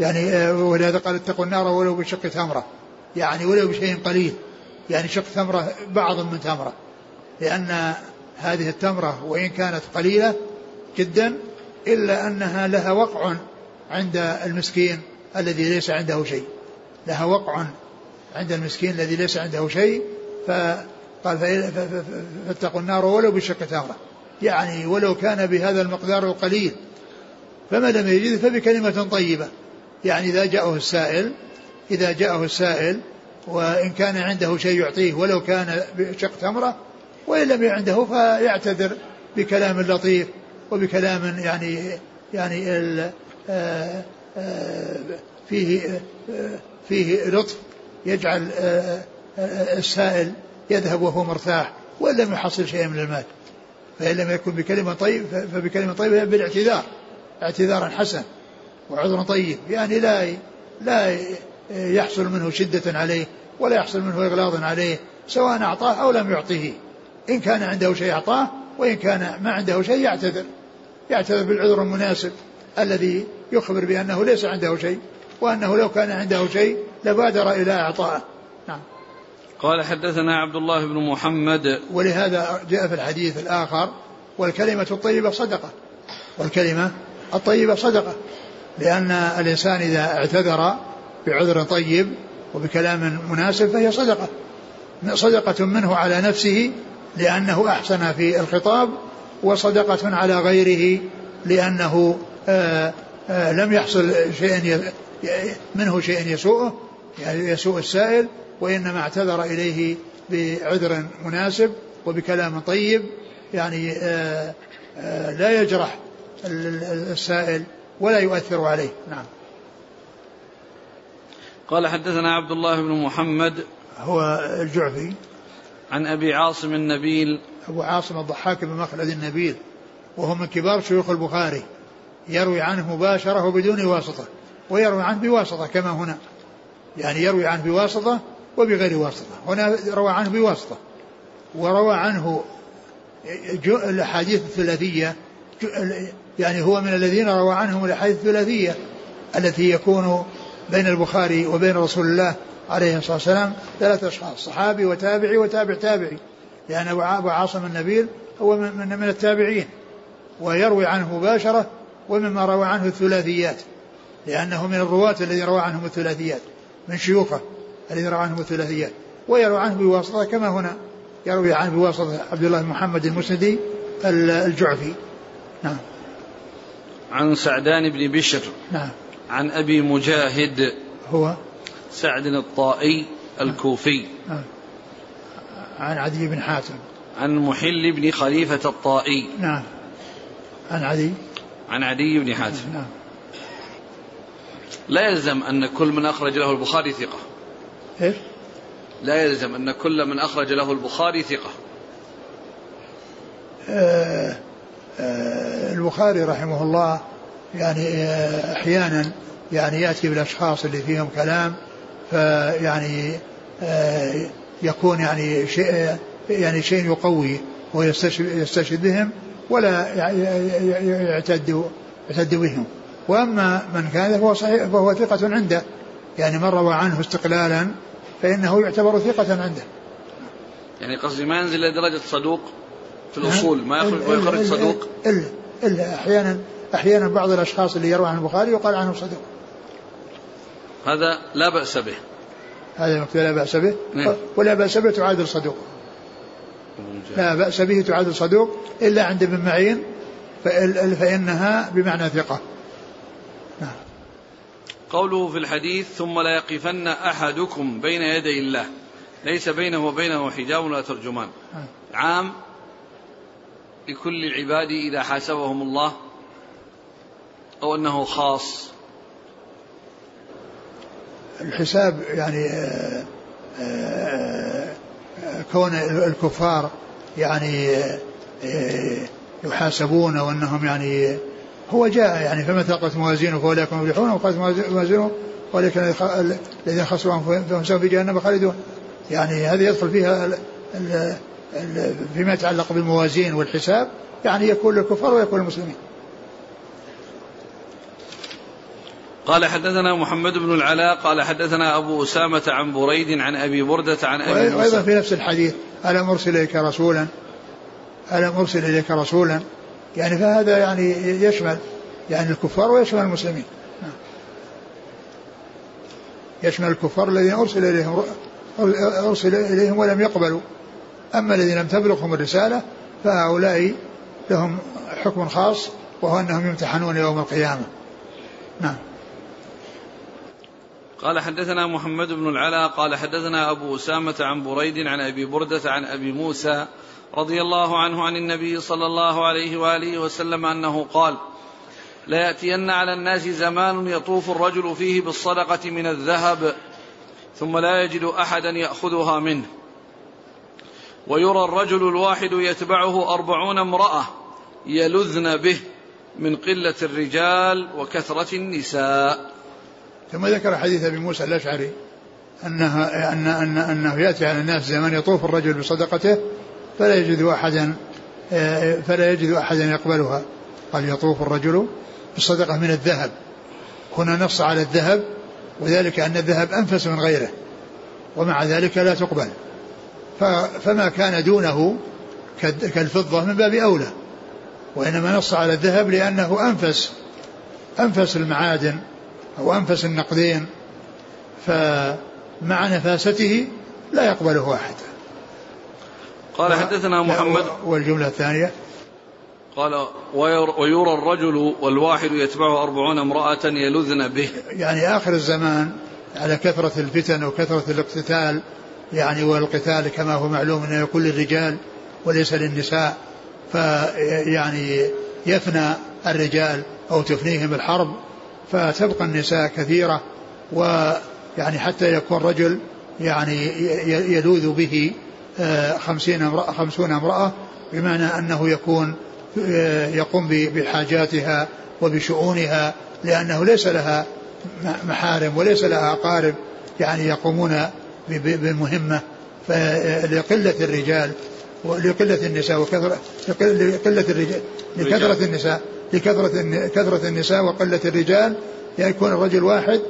يعني ولهذا قال اتقوا النار ولو بشق تمرة يعني ولو بشيء قليل يعني شق تمرة بعض من تمرة لأن هذه التمرة وإن كانت قليلة جدا إلا أنها لها وقع عند المسكين الذي ليس عنده شيء. لها وقع عند المسكين الذي ليس عنده شيء فقال فاتقوا النار ولو بشق تمرة يعني ولو كان بهذا المقدار القليل فما لم يجد فبكلمة طيبة. يعني إذا جاءه السائل إذا جاءه السائل وإن كان عنده شيء يعطيه ولو كان بشق تمرة وإن لم عنده فيعتذر بكلام لطيف وبكلام يعني يعني آه، آه، فيه آه، فيه لطف يجعل السائل يذهب وهو مرتاح وإن لم يحصل شيئا من المال. فإن لم يكن بكلمة طيب فبكلمة طيبة بالاعتذار اعتذارا حسن وعذر طيب. يعني لا لا يحصل منه شدة عليه ولا يحصل منه إغلاظ عليه سواء أعطاه أو لم يعطه. إن كان عنده شيء أعطاه وإن كان ما عنده شيء يعتذر. يعتذر بالعذر المناسب الذي يخبر بأنه ليس عنده شيء وأنه لو كان عنده شيء لبادر إلى إعطائه. نعم. قال حدثنا عبد الله بن محمد. ولهذا جاء في الحديث الآخر والكلمة الطيبة صدقة. والكلمة الطيبة صدقة لأن الإنسان إذا اعتذر بعذر طيب وبكلام مناسب فهي صدقة. صدقة منه على نفسه لأنه أحسن في الخطاب وصدقة على غيره لأنه آآ آه، آآ آه، لم يحصل شيء منه شيء يسوءه يعني يسوء السائل وإنما اعتذر إليه بعذر مناسب وبكلام طيب. يعني آآ آه، لا يجرح السائل ولا يؤثر عليه. نعم. قال حدثنا عبد الله بن محمد هو الجعفي. عن أبي عاصم النبيل. أبو عاصم الضحاك بن مخلد النبيل. وهو من كبار شيوخ البخاري. يروي عنه مباشرة وبدون واسطة. ويروي عنه بواسطة كما هنا. يعني يروي عنه بواسطة وبغير واسطة. هنا روى عنه بواسطة. وروى عنه الأحاديث الثلاثية. يعني هو من الذين روى عنهم الأحاديث الثلاثية التي يكون بين البخاري وبين رسول الله عليه الصلاة والسلام ثلاثة أشخاص صحابي وتابعي وتابع تابعي. لأن أبو عاصم النبيل هو من, من التابعين. ويروي عنه مباشرة ومما روى عنه الثلاثيات. لأنه من الرواة الذي روى عنهم الثلاثيات من شيوخه الذي روى عنهم الثلاثيات. ويروي عنه بواسطة كما هنا يروي عنه بواسطة عبد الله محمد المسندي الجعفي. نعم. عن سعدان بن بشر. نعم. عن أبي مجاهد هو؟ سعد الطائي الكوفي. نعم عن عدي بن حاتم. عن محل بن خليفة الطائي. نعم. عن عدي؟ عن عدي بن حاتم. نعم. لا يلزم أن كل من أخرج له البخاري ثقة. إيش؟ لا يلزم أن كل من أخرج له البخاري ثقة. آه آه البخاري رحمه الله يعني آه أحيانا يعني يأتي بالأشخاص اللي فيهم كلام فيعني آه يكون يعني شيء يعني شيء يقوي ويستشهد بهم ولا يعتد يعتد بهم. وأما من كان فهو صحيح فهو ثقة عنده. يعني من روى عنه استقلالا فإنه يعتبر ثقة عنده. يعني قصدي ما ينزل إلى درجة صدوق في الأصول ما يخرج ويخرج صدوق؟ الا إلا أحيانا أحيانا بعض الأشخاص اللي يروى عن البخاري يقال عنه صدوق. هذا لا بأس به. هذا مكتوب لا بأس به نعم. ولا بأس به تعادل صدوق لا بأس به تعادل صدوق إلا عند ابن معين فإنها بمعنى ثقة نعم. قوله في الحديث ثم لا يقفن أحدكم بين يدي الله ليس بينه وبينه حجاب ولا ترجمان نعم. عام لكل العباد إذا حاسبهم الله أو أنه خاص؟ الحساب يعني آه، آه، كون الكفار يعني آه، يحاسبون وأنهم يعني هو جاء يعني فمن ثقلت موازينه فأولئك هم المفلحون وقالت موازينه الذين خسروا أنفسهم في جهنم خالدون. يعني هذا يدخل فيها فيما يتعلق بالموازين والحساب يعني يكون للكفار ويكون للمسلمين. قال حدثنا محمد بن العلاء قال حدثنا أبو أسامة عن بريد عن أبي بردة عن أبي موسى. وأيضا في نفس الحديث ألم أرسل إليك رسولا؟ ألم أرسل إليك رسولا؟ يعني فهذا يعني يشمل يعني الكفار ويشمل المسلمين. يشمل الكفار الذين أرسل إليهم أرسل إليهم ولم يقبلوا. أما الذين لم تبلغهم الرسالة فهؤلاء لهم حكم خاص وهو أنهم يمتحنون يوم القيامة. نعم. قال حدثنا محمد بن العلاء قال حدثنا أبو أسامة عن بريد عن أبي بردة عن أبي موسى رضي الله عنه عن النبي صلى الله عليه وآله وسلم أنه قال ليأتين على الناس زمان يطوف الرجل فيه بالصدقة من الذهب ثم لا يجد أحدا يأخذها منه. ويرى الرجل الواحد يتبعه أربعون امرأة يلذن به من قلة الرجال وكثرة النساء. ثم ذكر حديث أبي موسى الأشعري انه ان ان أنه يأتي على الناس زمن يطوف الرجل بصدقته فلا يجد احدا فلا يجد أحدا يقبلها. قال يطوف الرجل بالصدقه من الذهب. هنا نص على الذهب وذلك أن الذهب أنفس من غيره ومع ذلك لا تقبل. فما كان دونه كالفضة من باب أولى وإنما نص على الذهب لأنه انفس أنفس المعادن. أو أنفس النقدين فمع نفاسته لا يقبله أحد. قال حدثنا محمد. والجملة الثانية. قال ويرى الرجل والواحد يتبعه أربعون امرأة يلذن به. يعني آخر الزمان على كثرة الفتن وكثرة الاقتتال يعني والقتال كما هو معلوم أنه يكون للرجال وليس للنساء فيعني يفنى الرجال أو تفنيهم الحرب فتبقى النساء كثيرة ويعني حتى يكون رجل يعني يلوذ به آه، خمسين امرأة خمسون امرأة بمعنى أنه يكون آه، يقوم بحاجاتها وبشؤونها لأنه ليس لها محارم وليس لها أقارب يعني يقومون بمهمة لقلة الرجال ولقلة النساء وكثرة لقلة الرجال لكثرة النساء. لكثرة كثرة النساء وقلة الرجال يكون الرجل واحد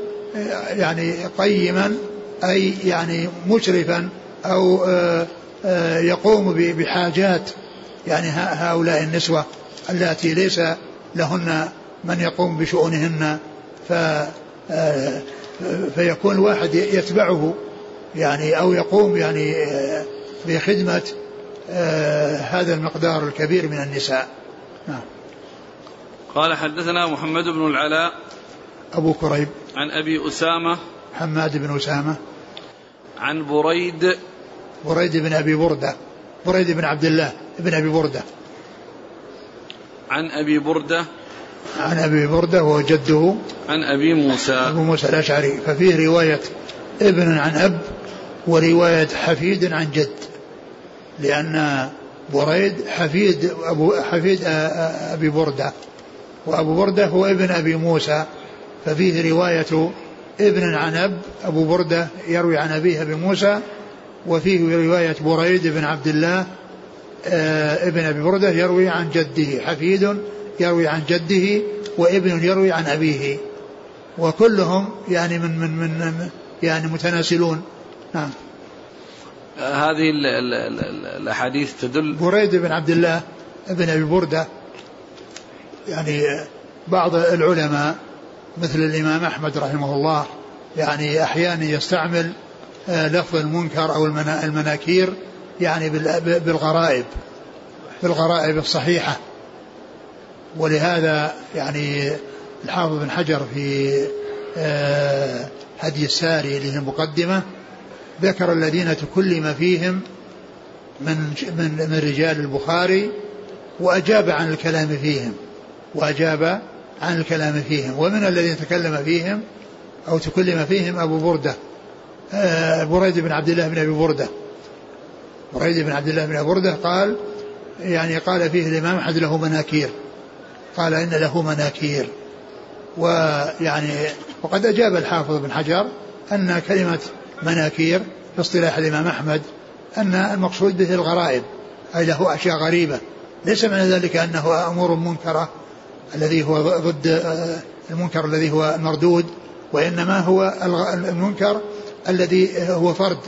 يعني قيما أي يعني مشرفا أو آه، آه، يقوم بحاجات يعني هؤلاء النسوة اللاتي ليس لهن من يقوم بشؤونهن ف آه، فيكون واحد يتبعه يعني أو يقوم يعني بخدمة هذا المقدار الكبير من النساء. نعم. قال حدثنا محمد بن العلاء أبو كريب. عن أبي أسامة حماد بن أسامة. عن بريد بريد بن أبي بردة. بريد بن عبد الله بن أبي بردة. عن أبي بردة. عن أبي بردة وهو جده. عن أبي موسى. أبو موسى الأشعري. ففيه رواية ابن عن أب ورواية حفيد عن جد. لأن بريد حفيد أبو حفيد أبي بردة. وأبو بردة هو ابن أبي موسى ففيه رواية ابن عن أب أبو بردة يروي عن أبيه أبي موسى وفيه رواية بريد بن عبد الله آه، ابن أبي بردة يروي عن جده حفيد يروي عن جده وابن يروي عن أبيه. وكلهم يعني من من من يعني متناسلون. نعم. هذه الأحاديث تدل بريد بن عبد الله ابن أبي بردة يعني بعض العلماء مثل الإمام أحمد رحمه الله يعني أحيانا يستعمل آه، لفظ المنكر أو المناكير يعني بالغرائب بالغرائب الصحيحة. ولهذا يعني الحافظ بن حجر في آه، هدي الساري اللي هي المقدمة ذكر الذين تكلم فيهم من من من رجال البخاري وأجاب عن الكلام فيهم. وأجاب عن الكلام فيهم. ومن الذين تكلم فيهم أو تكلم فيهم أبو بردة آه، بريد بن عبد الله بن أبي بردة. بريد بن عبد الله بن أبي بردة قال يعني قال فيه الإمام أحد له مناكير. قال إن له مناكير. ويعني وقد أجاب الحافظ بن حجر أن كلمة مناكير في اصطلاح الإمام أحمد أن المقصود به الغرائب أي له أشياء غريبة. ليس معنى ذلك أنه أمور منكرة. الذي هو ضد المنكر الذي هو مردود وإنما هو المنكر الذي هو فرد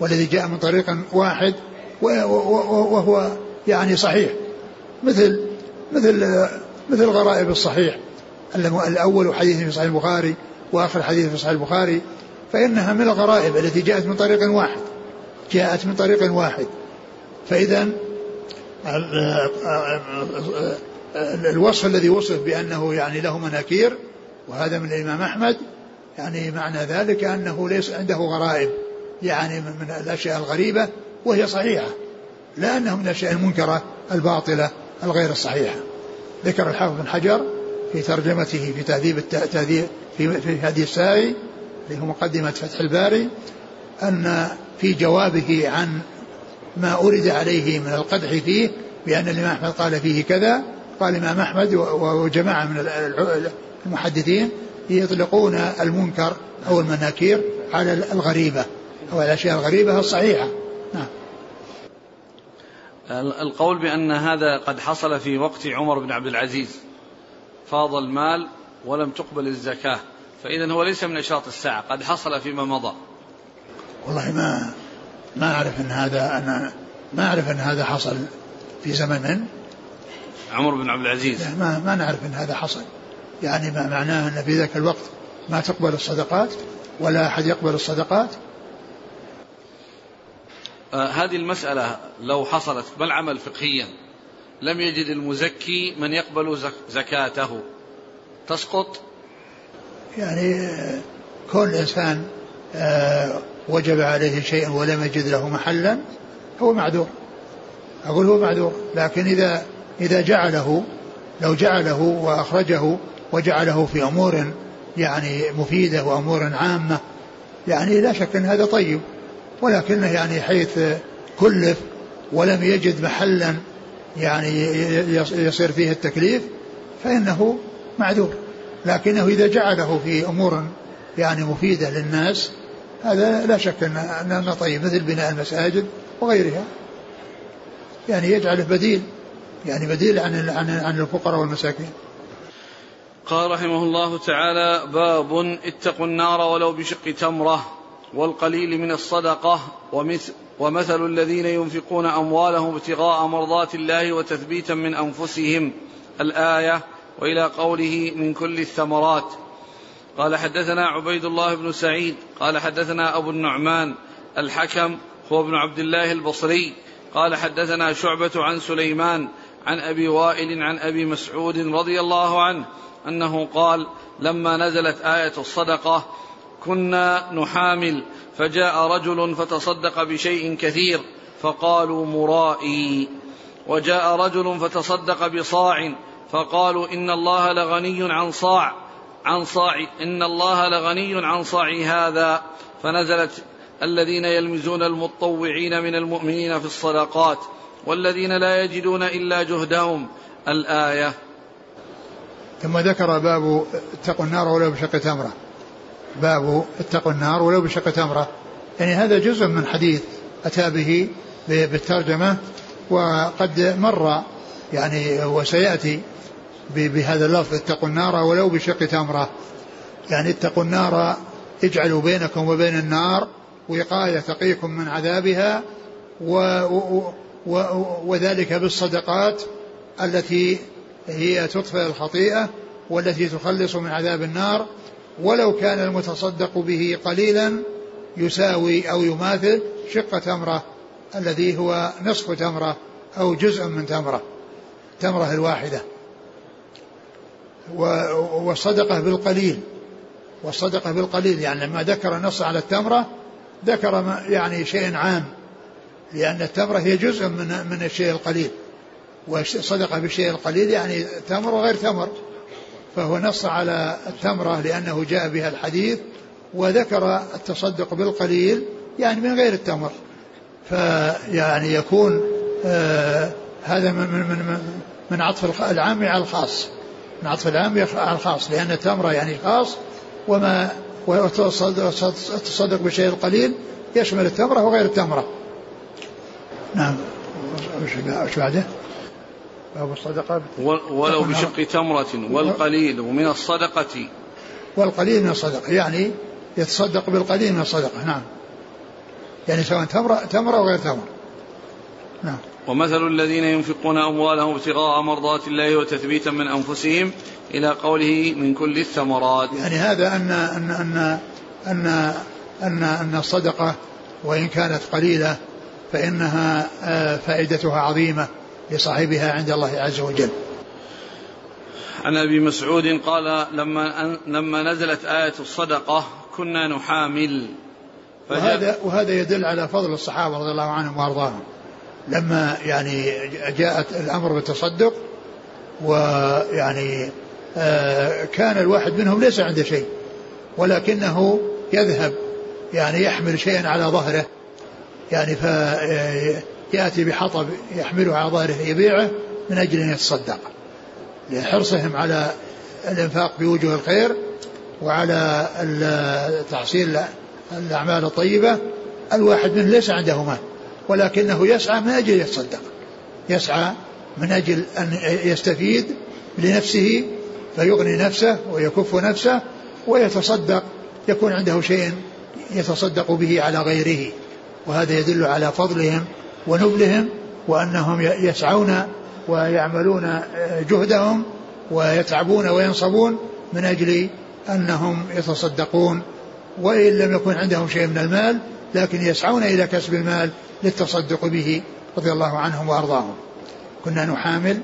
والذي جاء من طريق واحد وهو يعني صحيح. مثل مثل مثل غرائب الصحيح. الأول حديث في صحيح البخاري وآخر حديث في صحيح البخاري. فإنها من الغرائب التي جاءت من طريق واحد. جاءت من طريق واحد. فإذا الوصف الذي وصف بأنه يعني له مناكير وهذا من الإمام أحمد يعني معنى ذلك أنه ليس عنده غرائب يعني من الأشياء الغريبة وهي صحيحة لا أنه من الأشياء المنكرة الباطلة الغير الصحيحة. ذكر الحافظ بن حجر في ترجمته في تهذيب التهذيب في في هدي السائي اللي هو مقدمة فتح الباري أن في جوابه عن ما أورد عليه من القدح فيه بأن الإمام أحمد قال فيه كذا قال الإمام أحمد وجماعة من المحدثين يطلقون المنكر أو المناكير على الغريبة أو الأشياء الغريبة الصحيحة. نعم. القول بأن هذا قد حصل في وقت عمر بن عبد العزيز. فاض المال ولم تقبل الزكاة. فإذا هو ليس من أشراط الساعة. قد حصل فيما مضى. والله ما ما أعرف أن هذا أنا ما أعرف أن هذا حصل في زمن من عمر بن عبد العزيز. ما ما نعرف أن هذا حصل. يعني ما معناه أن في ذاك الوقت ما تقبل الصدقات ولا أحد يقبل الصدقات؟ آه هذه المسألة لو حصلت ما العمل فقهيا؟ لم يجد المزكي من يقبل زكاته. تسقط؟ يعني كون الإنسان آه وجب عليه شيء ولم يجد له محلا هو معذور. أقول هو معذور لكن إذا إذا جعله لو جعله وأخرجه وجعله في أمور يعني مفيدة وأمور عامة يعني لا شك أن هذا طيب ولكنه يعني حيث كلف ولم يجد محلا يعني يصير فيه التكليف فإنه معذور. لكنه إذا جعله في أمور يعني مفيدة للناس هذا لا شك أنه طيب مثل بناء المساجد وغيرها. يعني يجعله بديل. يعني بديل عن عن عن الفقراء والمساكين. قال رحمه الله تعالى باب اتقوا النار ولو بشق تمرة والقليل من الصدقة ومثل ومثل الذين ينفقون أموالهم ابتغاء مرضات الله وتثبيتا من أنفسهم. الآية وإلى قوله من كل الثمرات. قال حدثنا عبيد الله بن سعيد قال حدثنا أبو النعمان الحكم هو ابن عبد الله البصري قال حدثنا شعبة عن سليمان عن أبي وائل عن أبي مسعود رضي الله عنه أنه قال لما نزلت آية الصدقة كنا نحامل فجاء رجل فتصدق بشيء كثير فقالوا مرائي. وجاء رجل فتصدق بصاع فقالوا إن الله لغني عن صاع عن صاع إن الله لغني عن صاع هذا. فنزلت الذين يلمزون المطوعين من المؤمنين في الصدقات. والذين لا يجدون إلا جهدهم. الآية. ثم ذكر باب اتقوا النار ولو بشق تمرة. باب اتقوا النار ولو بشق تمرة. يعني هذا جزء من حديث أتى به بالترجمة وقد مر يعني وسيأتي بهذا اللفظ اتقوا النار ولو بشق تمرة. يعني اتقوا النار اجعلوا بينكم وبين النار وقاية تقيكم من عذابها و وذلك بالصدقات التي هي تطفئ الخطيئة والتي تخلص من عذاب النار. ولو كان المتصدق به قليلا يساوي أو يماثل شق تمرة الذي هو نصف تمرة أو جزء من تمرة تمرة الواحدة. والصدقة بالقليل والصدقة بالقليل يعني لما ذكر النص على التمرة ذكر يعني شيء عام. لأن التمرة هي جزء من من الشيء القليل. والصدقة بالشيء القليل يعني تمر وغير تمر. فهو نص على التمرة لأنه جاء بها الحديث وذكر التصدق بالقليل يعني من غير التمر. فيعني يكون آه هذا من من من, من عطف العام على الخاص. من عطف العام على الخاص لأن التمرة يعني خاص وما والتصدق بالشيء القليل يشمل التمرة وغير التمرة. نعم. وش بعده باب الصدقة. ولو بشق تمرة والقليل من الصدقة. والقليل من الصدقة. يعني يتصدق بالقليل من الصدقة. نعم. يعني سواء تمرة تمرة أو غير تمرة. نعم. ومثل الذين ينفقون أموالهم ابتغاء مرضات الله وتثبيتا من أنفسهم إلى قوله من كل الثمرات. يعني هذا أن أن أن أن أن, أن الصدقة وإن كانت قليلة فإنها آه، فائدتها عظيمة لصاحبها عند الله عز وجل. عن أبي مسعود قال لما لما نزلت آية الصدقة كنا نحامل. وهذا وهذا يدل على فضل الصحابة رضي الله عنهم وأرضاهم. لما يعني جاءت الأمر بالتصدق ويعني آه، كان الواحد منهم ليس عنده شيء ولكنه يذهب يعني يحمل شيئا على ظهره. يعني فيأتي بحطب يحمله على ظهره يبيعه من أجل أن يتصدق. لحرصهم على الإنفاق بوجوه الخير وعلى تحصيل الأعمال الطيبة الواحد منهم ليس عنده مال ولكنه يسعى من أجل يتصدق. يسعى من أجل أن يستفيد لنفسه فيغني نفسه ويكف نفسه ويتصدق يكون عنده شيء يتصدق به على غيره. وهذا يدل على فضلهم ونبلهم وأنهم يسعون ويعملون جهدهم ويتعبون وينصبون من أجل أنهم يتصدقون. وإن لم يكن عندهم شيء من المال لكن يسعون إلى كسب المال للتصدق به رضي الله عنهم وأرضاهم. كنا نحامل.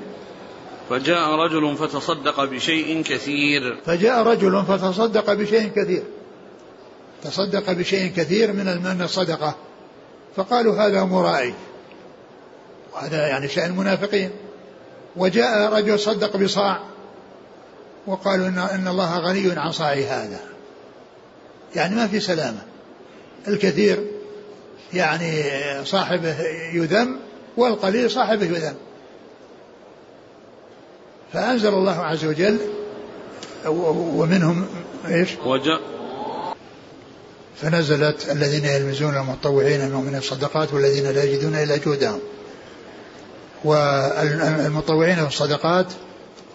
فجاء رجل فتصدق بشيء كثير. فجاء رجل فتصدق بشيء كثير. تصدق بشيء كثير من الصدقة. فقالوا هذا مرائي. وهذا يعني شأن المنافقين. وجاء رجل صدق بصاع. وقالوا إن, إن الله غني عن صاع هذا. يعني ما في سلامة. الكثير يعني صاحبه يذم والقليل صاحبه يذم. فأنزل الله عز وجل ومنهم إيش؟ وجاء فنزلت الذين يلمزون المتطوعين من الصدقات والذين لا يجدون إلا جهدهم والمطوعين في الصدقات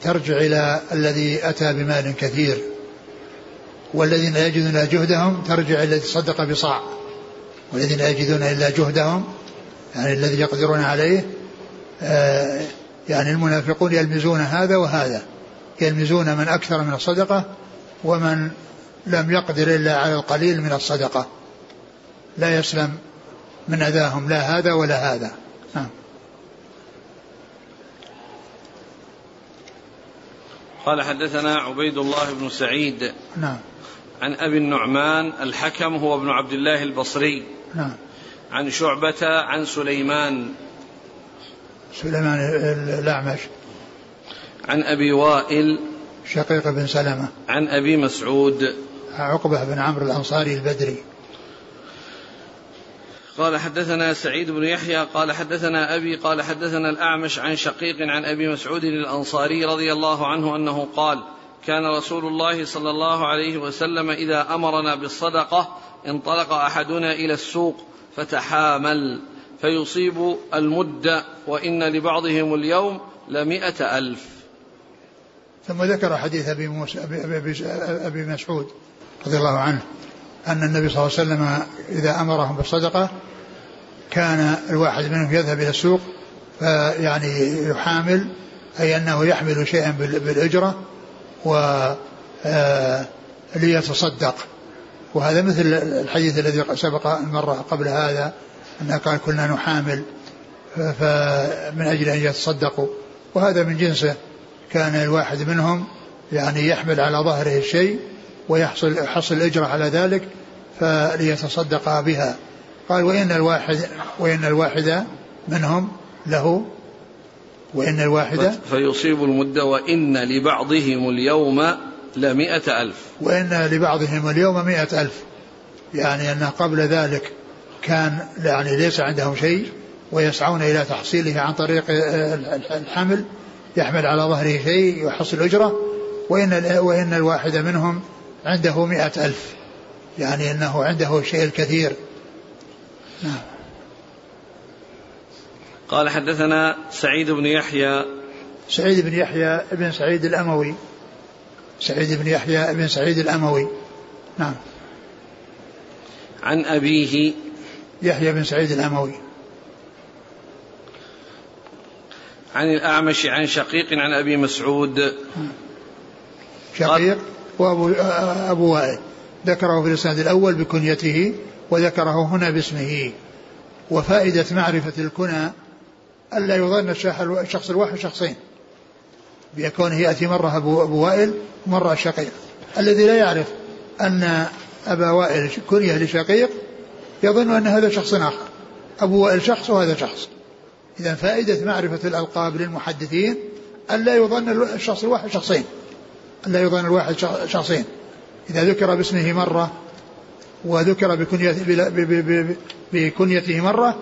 ترجع إلى الذي أتى بمال كثير والذين لا يجدون إلا جهدهم ترجع إلى الذي صدق بصاع والذين لا يجدون إلا جهدهم يعني الذي يقدرون عليه آه، يعني المنافقون يلمزون هذا وهذا يلمزون من أكثر من الصدقة ومن لم يقدر إلا على القليل من الصدقة. لا يسلم من أذاهم لا هذا ولا هذا. نعم. قال حدثنا عبيد الله بن سعيد. نعم. عن أبي النعمان الحكم هو ابن عبد الله البصري. نعم. عن شعبة عن سليمان. سليمان الأعمش. عن أبي وائل. شقيق بن سلمة. عن أبي مسعود. عقبة بن عمرو الأنصاري البدري. قال حدثنا سعيد بن يحيى قال حدثنا أبي قال حدثنا الأعمش عن شقيق عن أبي مسعود الأنصاري رضي الله عنه أنه قال كان رسول الله صلى الله عليه وسلم إذا أمرنا بالصدقة انطلق أحدنا إلى السوق فتحامل فيصيب المد وإن لبعضهم اليوم لمئة ألف. ثم ذكر حديث أبي, موسى أبي, أبي, أبي مسعود. رضي الله عنه أن النبي صلى الله عليه وسلم إذا أمرهم بالصدقة كان الواحد منهم يذهب إلى السوق فيعني يحامل أي أنه يحمل شيئا بالأجرة و آه، ليتصدق. وهذا مثل الحديث الذي سبق المرة قبل هذا أنه قال كنا نحامل فمن أجل أن يتصدقوا. وهذا من جنسه كان الواحد منهم يعني يحمل على ظهره الشيء ويحصل حصل الأجرة على ذلك فليتصدق بها. قال وإن الواحد وإن الواحد منهم له وإن الواحد فيصيب المدة وإن لبعضهم اليوم لمئة ألف. وإن لبعضهم اليوم مئة ألف. يعني أن قبل ذلك كان يعني ليس عندهم شيء ويسعون إلى تحصيله عن طريق الحمل يحمل على ظهره شيء يحصل أجرة. وإن, وإن الواحد منهم عنده مئة ألف. يعني أنه عنده شيء الكثير. نعم. قال حدثنا سعيد بن يحيى. سعيد بن يحيى بن سعيد الأموي. سعيد بن يحيى بن سعيد الأموي. نعم. عن أبيه. يحيى بن سعيد الأموي. عن الأعمش عن شقيق عن أبي مسعود. شقيق؟ وأبو أبو وائل. ذكره في الإسناد الأول بكنيته وذكره هنا باسمه. وفائدة معرفة الكنى ألا يظن الشخص الواحد شخصين. بيكونه يأتي مرة أبو, أبو وائل ومرة شقيق. الذي لا يعرف أن أبا وائل كنية لشقيق يظن أن هذا شخص آخر. أبو وائل شخص وهذا شخص. إذا فائدة معرفة الألقاب للمحدثين ألا يظن الشخص الواحد شخصين. ألا يظن الواحد شخصين. إذا ذكر باسمه مرة وذكر بكنيته, بكنيته مرة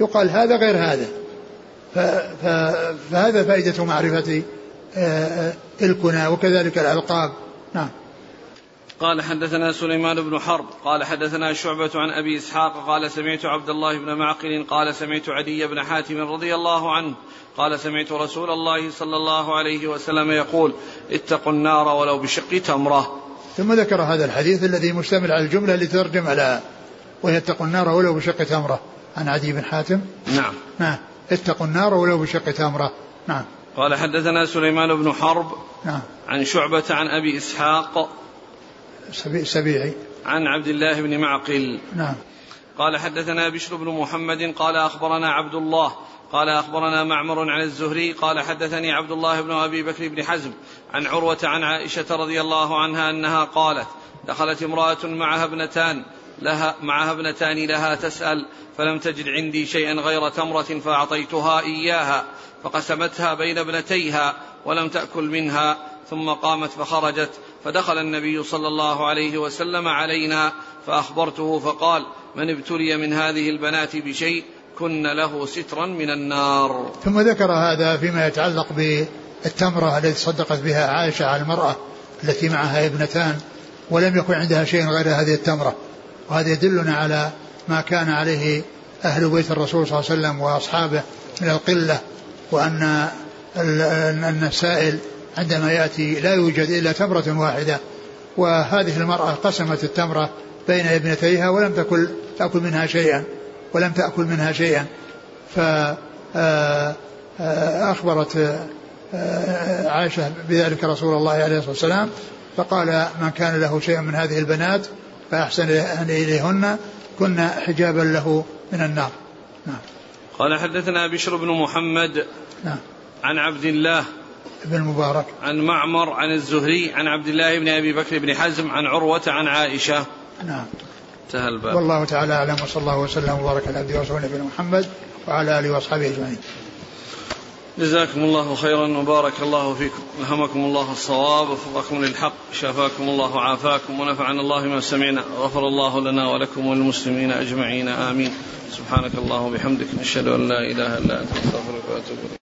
يقال هذا غير هذا. فهذا فائدة معرفة آه، آه، الكنى وكذلك الألقاب. نعم. قال حدثنا سليمان بن حرب قال حدثنا شعبة عن أبي إسحاق قال سمعت عبد الله بن معقل قال سمعت عدي بن حاتم رضي الله عنه قال سمعت رسول الله صلى الله عليه وسلم يقول اتقوا النار ولو بشق تمرة. ثم ذكر هذا الحديث الذي مشتمل على الجملة التي ترجم لها وهي اتقوا النار ولو بشق تمرة. عن عدي بن حاتم؟ نعم. نعم. اتقوا النار ولو بشق تمرة. نعم. قال حدثنا سليمان بن حرب نعم. عن شعبة عن أبي إسحاق سبيعي. عن عبد الله بن معقل. نعم. قال حدثنا بشر بن محمد قال أخبرنا عبد الله قال أخبرنا معمر عن الزهري قال حدثني عبد الله بن أبي بكر بن حزم عن عروة عن عائشة رضي الله عنها أنها قالت دخلت امرأة معها ابنتان لها معها ابنتان لها تسأل فلم تجد عندي شيئا غير تمرة فأعطيتها إياها فقسمتها بين ابنتيها ولم تأكل منها ثم قامت فخرجت فدخل النبي صلى الله عليه وسلم علينا فأخبرته فقال من ابتلي من هذه البنات بشيء كن له سترا من النار. ثم ذكر هذا فيما يتعلق بالتمرة التي صدقت بها عائشة على المرأة التي معها ابنتان ولم يكن عندها شيء غير هذه التمرة. وهذا يدلنا على ما كان عليه أهل بيت الرسول صلى الله عليه وسلم وأصحابه من القلة وأن أن السائل عندما يأتي لا يوجد إلا تمرة واحدة وهذه المرأة قسمت التمرة بين ابنتيها ولم تأكل تأكل منها شيئا ولم تأكل منها شيئا. فأخبرت عائشة بذلك رسول الله عليه الصلاة والسلام فقال من كان له شيء من هذه البنات فأحسن إليهن كن حجابا له من النار. نعم. قال حدثنا بشر بن محمد نعم. عن عبد الله بن المبارك عن معمر عن الزهري عن عبد الله بن أبي بكر بن حزم عن عروة عن عائشة. نعم. انتهى الباب. والله تعالى أعلم وصلى الله وسلم وبارك على عبده ورسوله نبينا محمد وعلى آله وأصحابه أجمعين. جزاكم الله خيرا وبارك الله فيكم. ألهمكم الله الصواب وفقكم للحق شافاكم الله وعافاكم ونفعنا الله ما سمعنا غفر الله لنا ولكم وللمسلمين أجمعين آمين. سبحانك اللهم وبحمدك نشهد أن لا إله إلا أنت نستغفرك ونتوب إليك.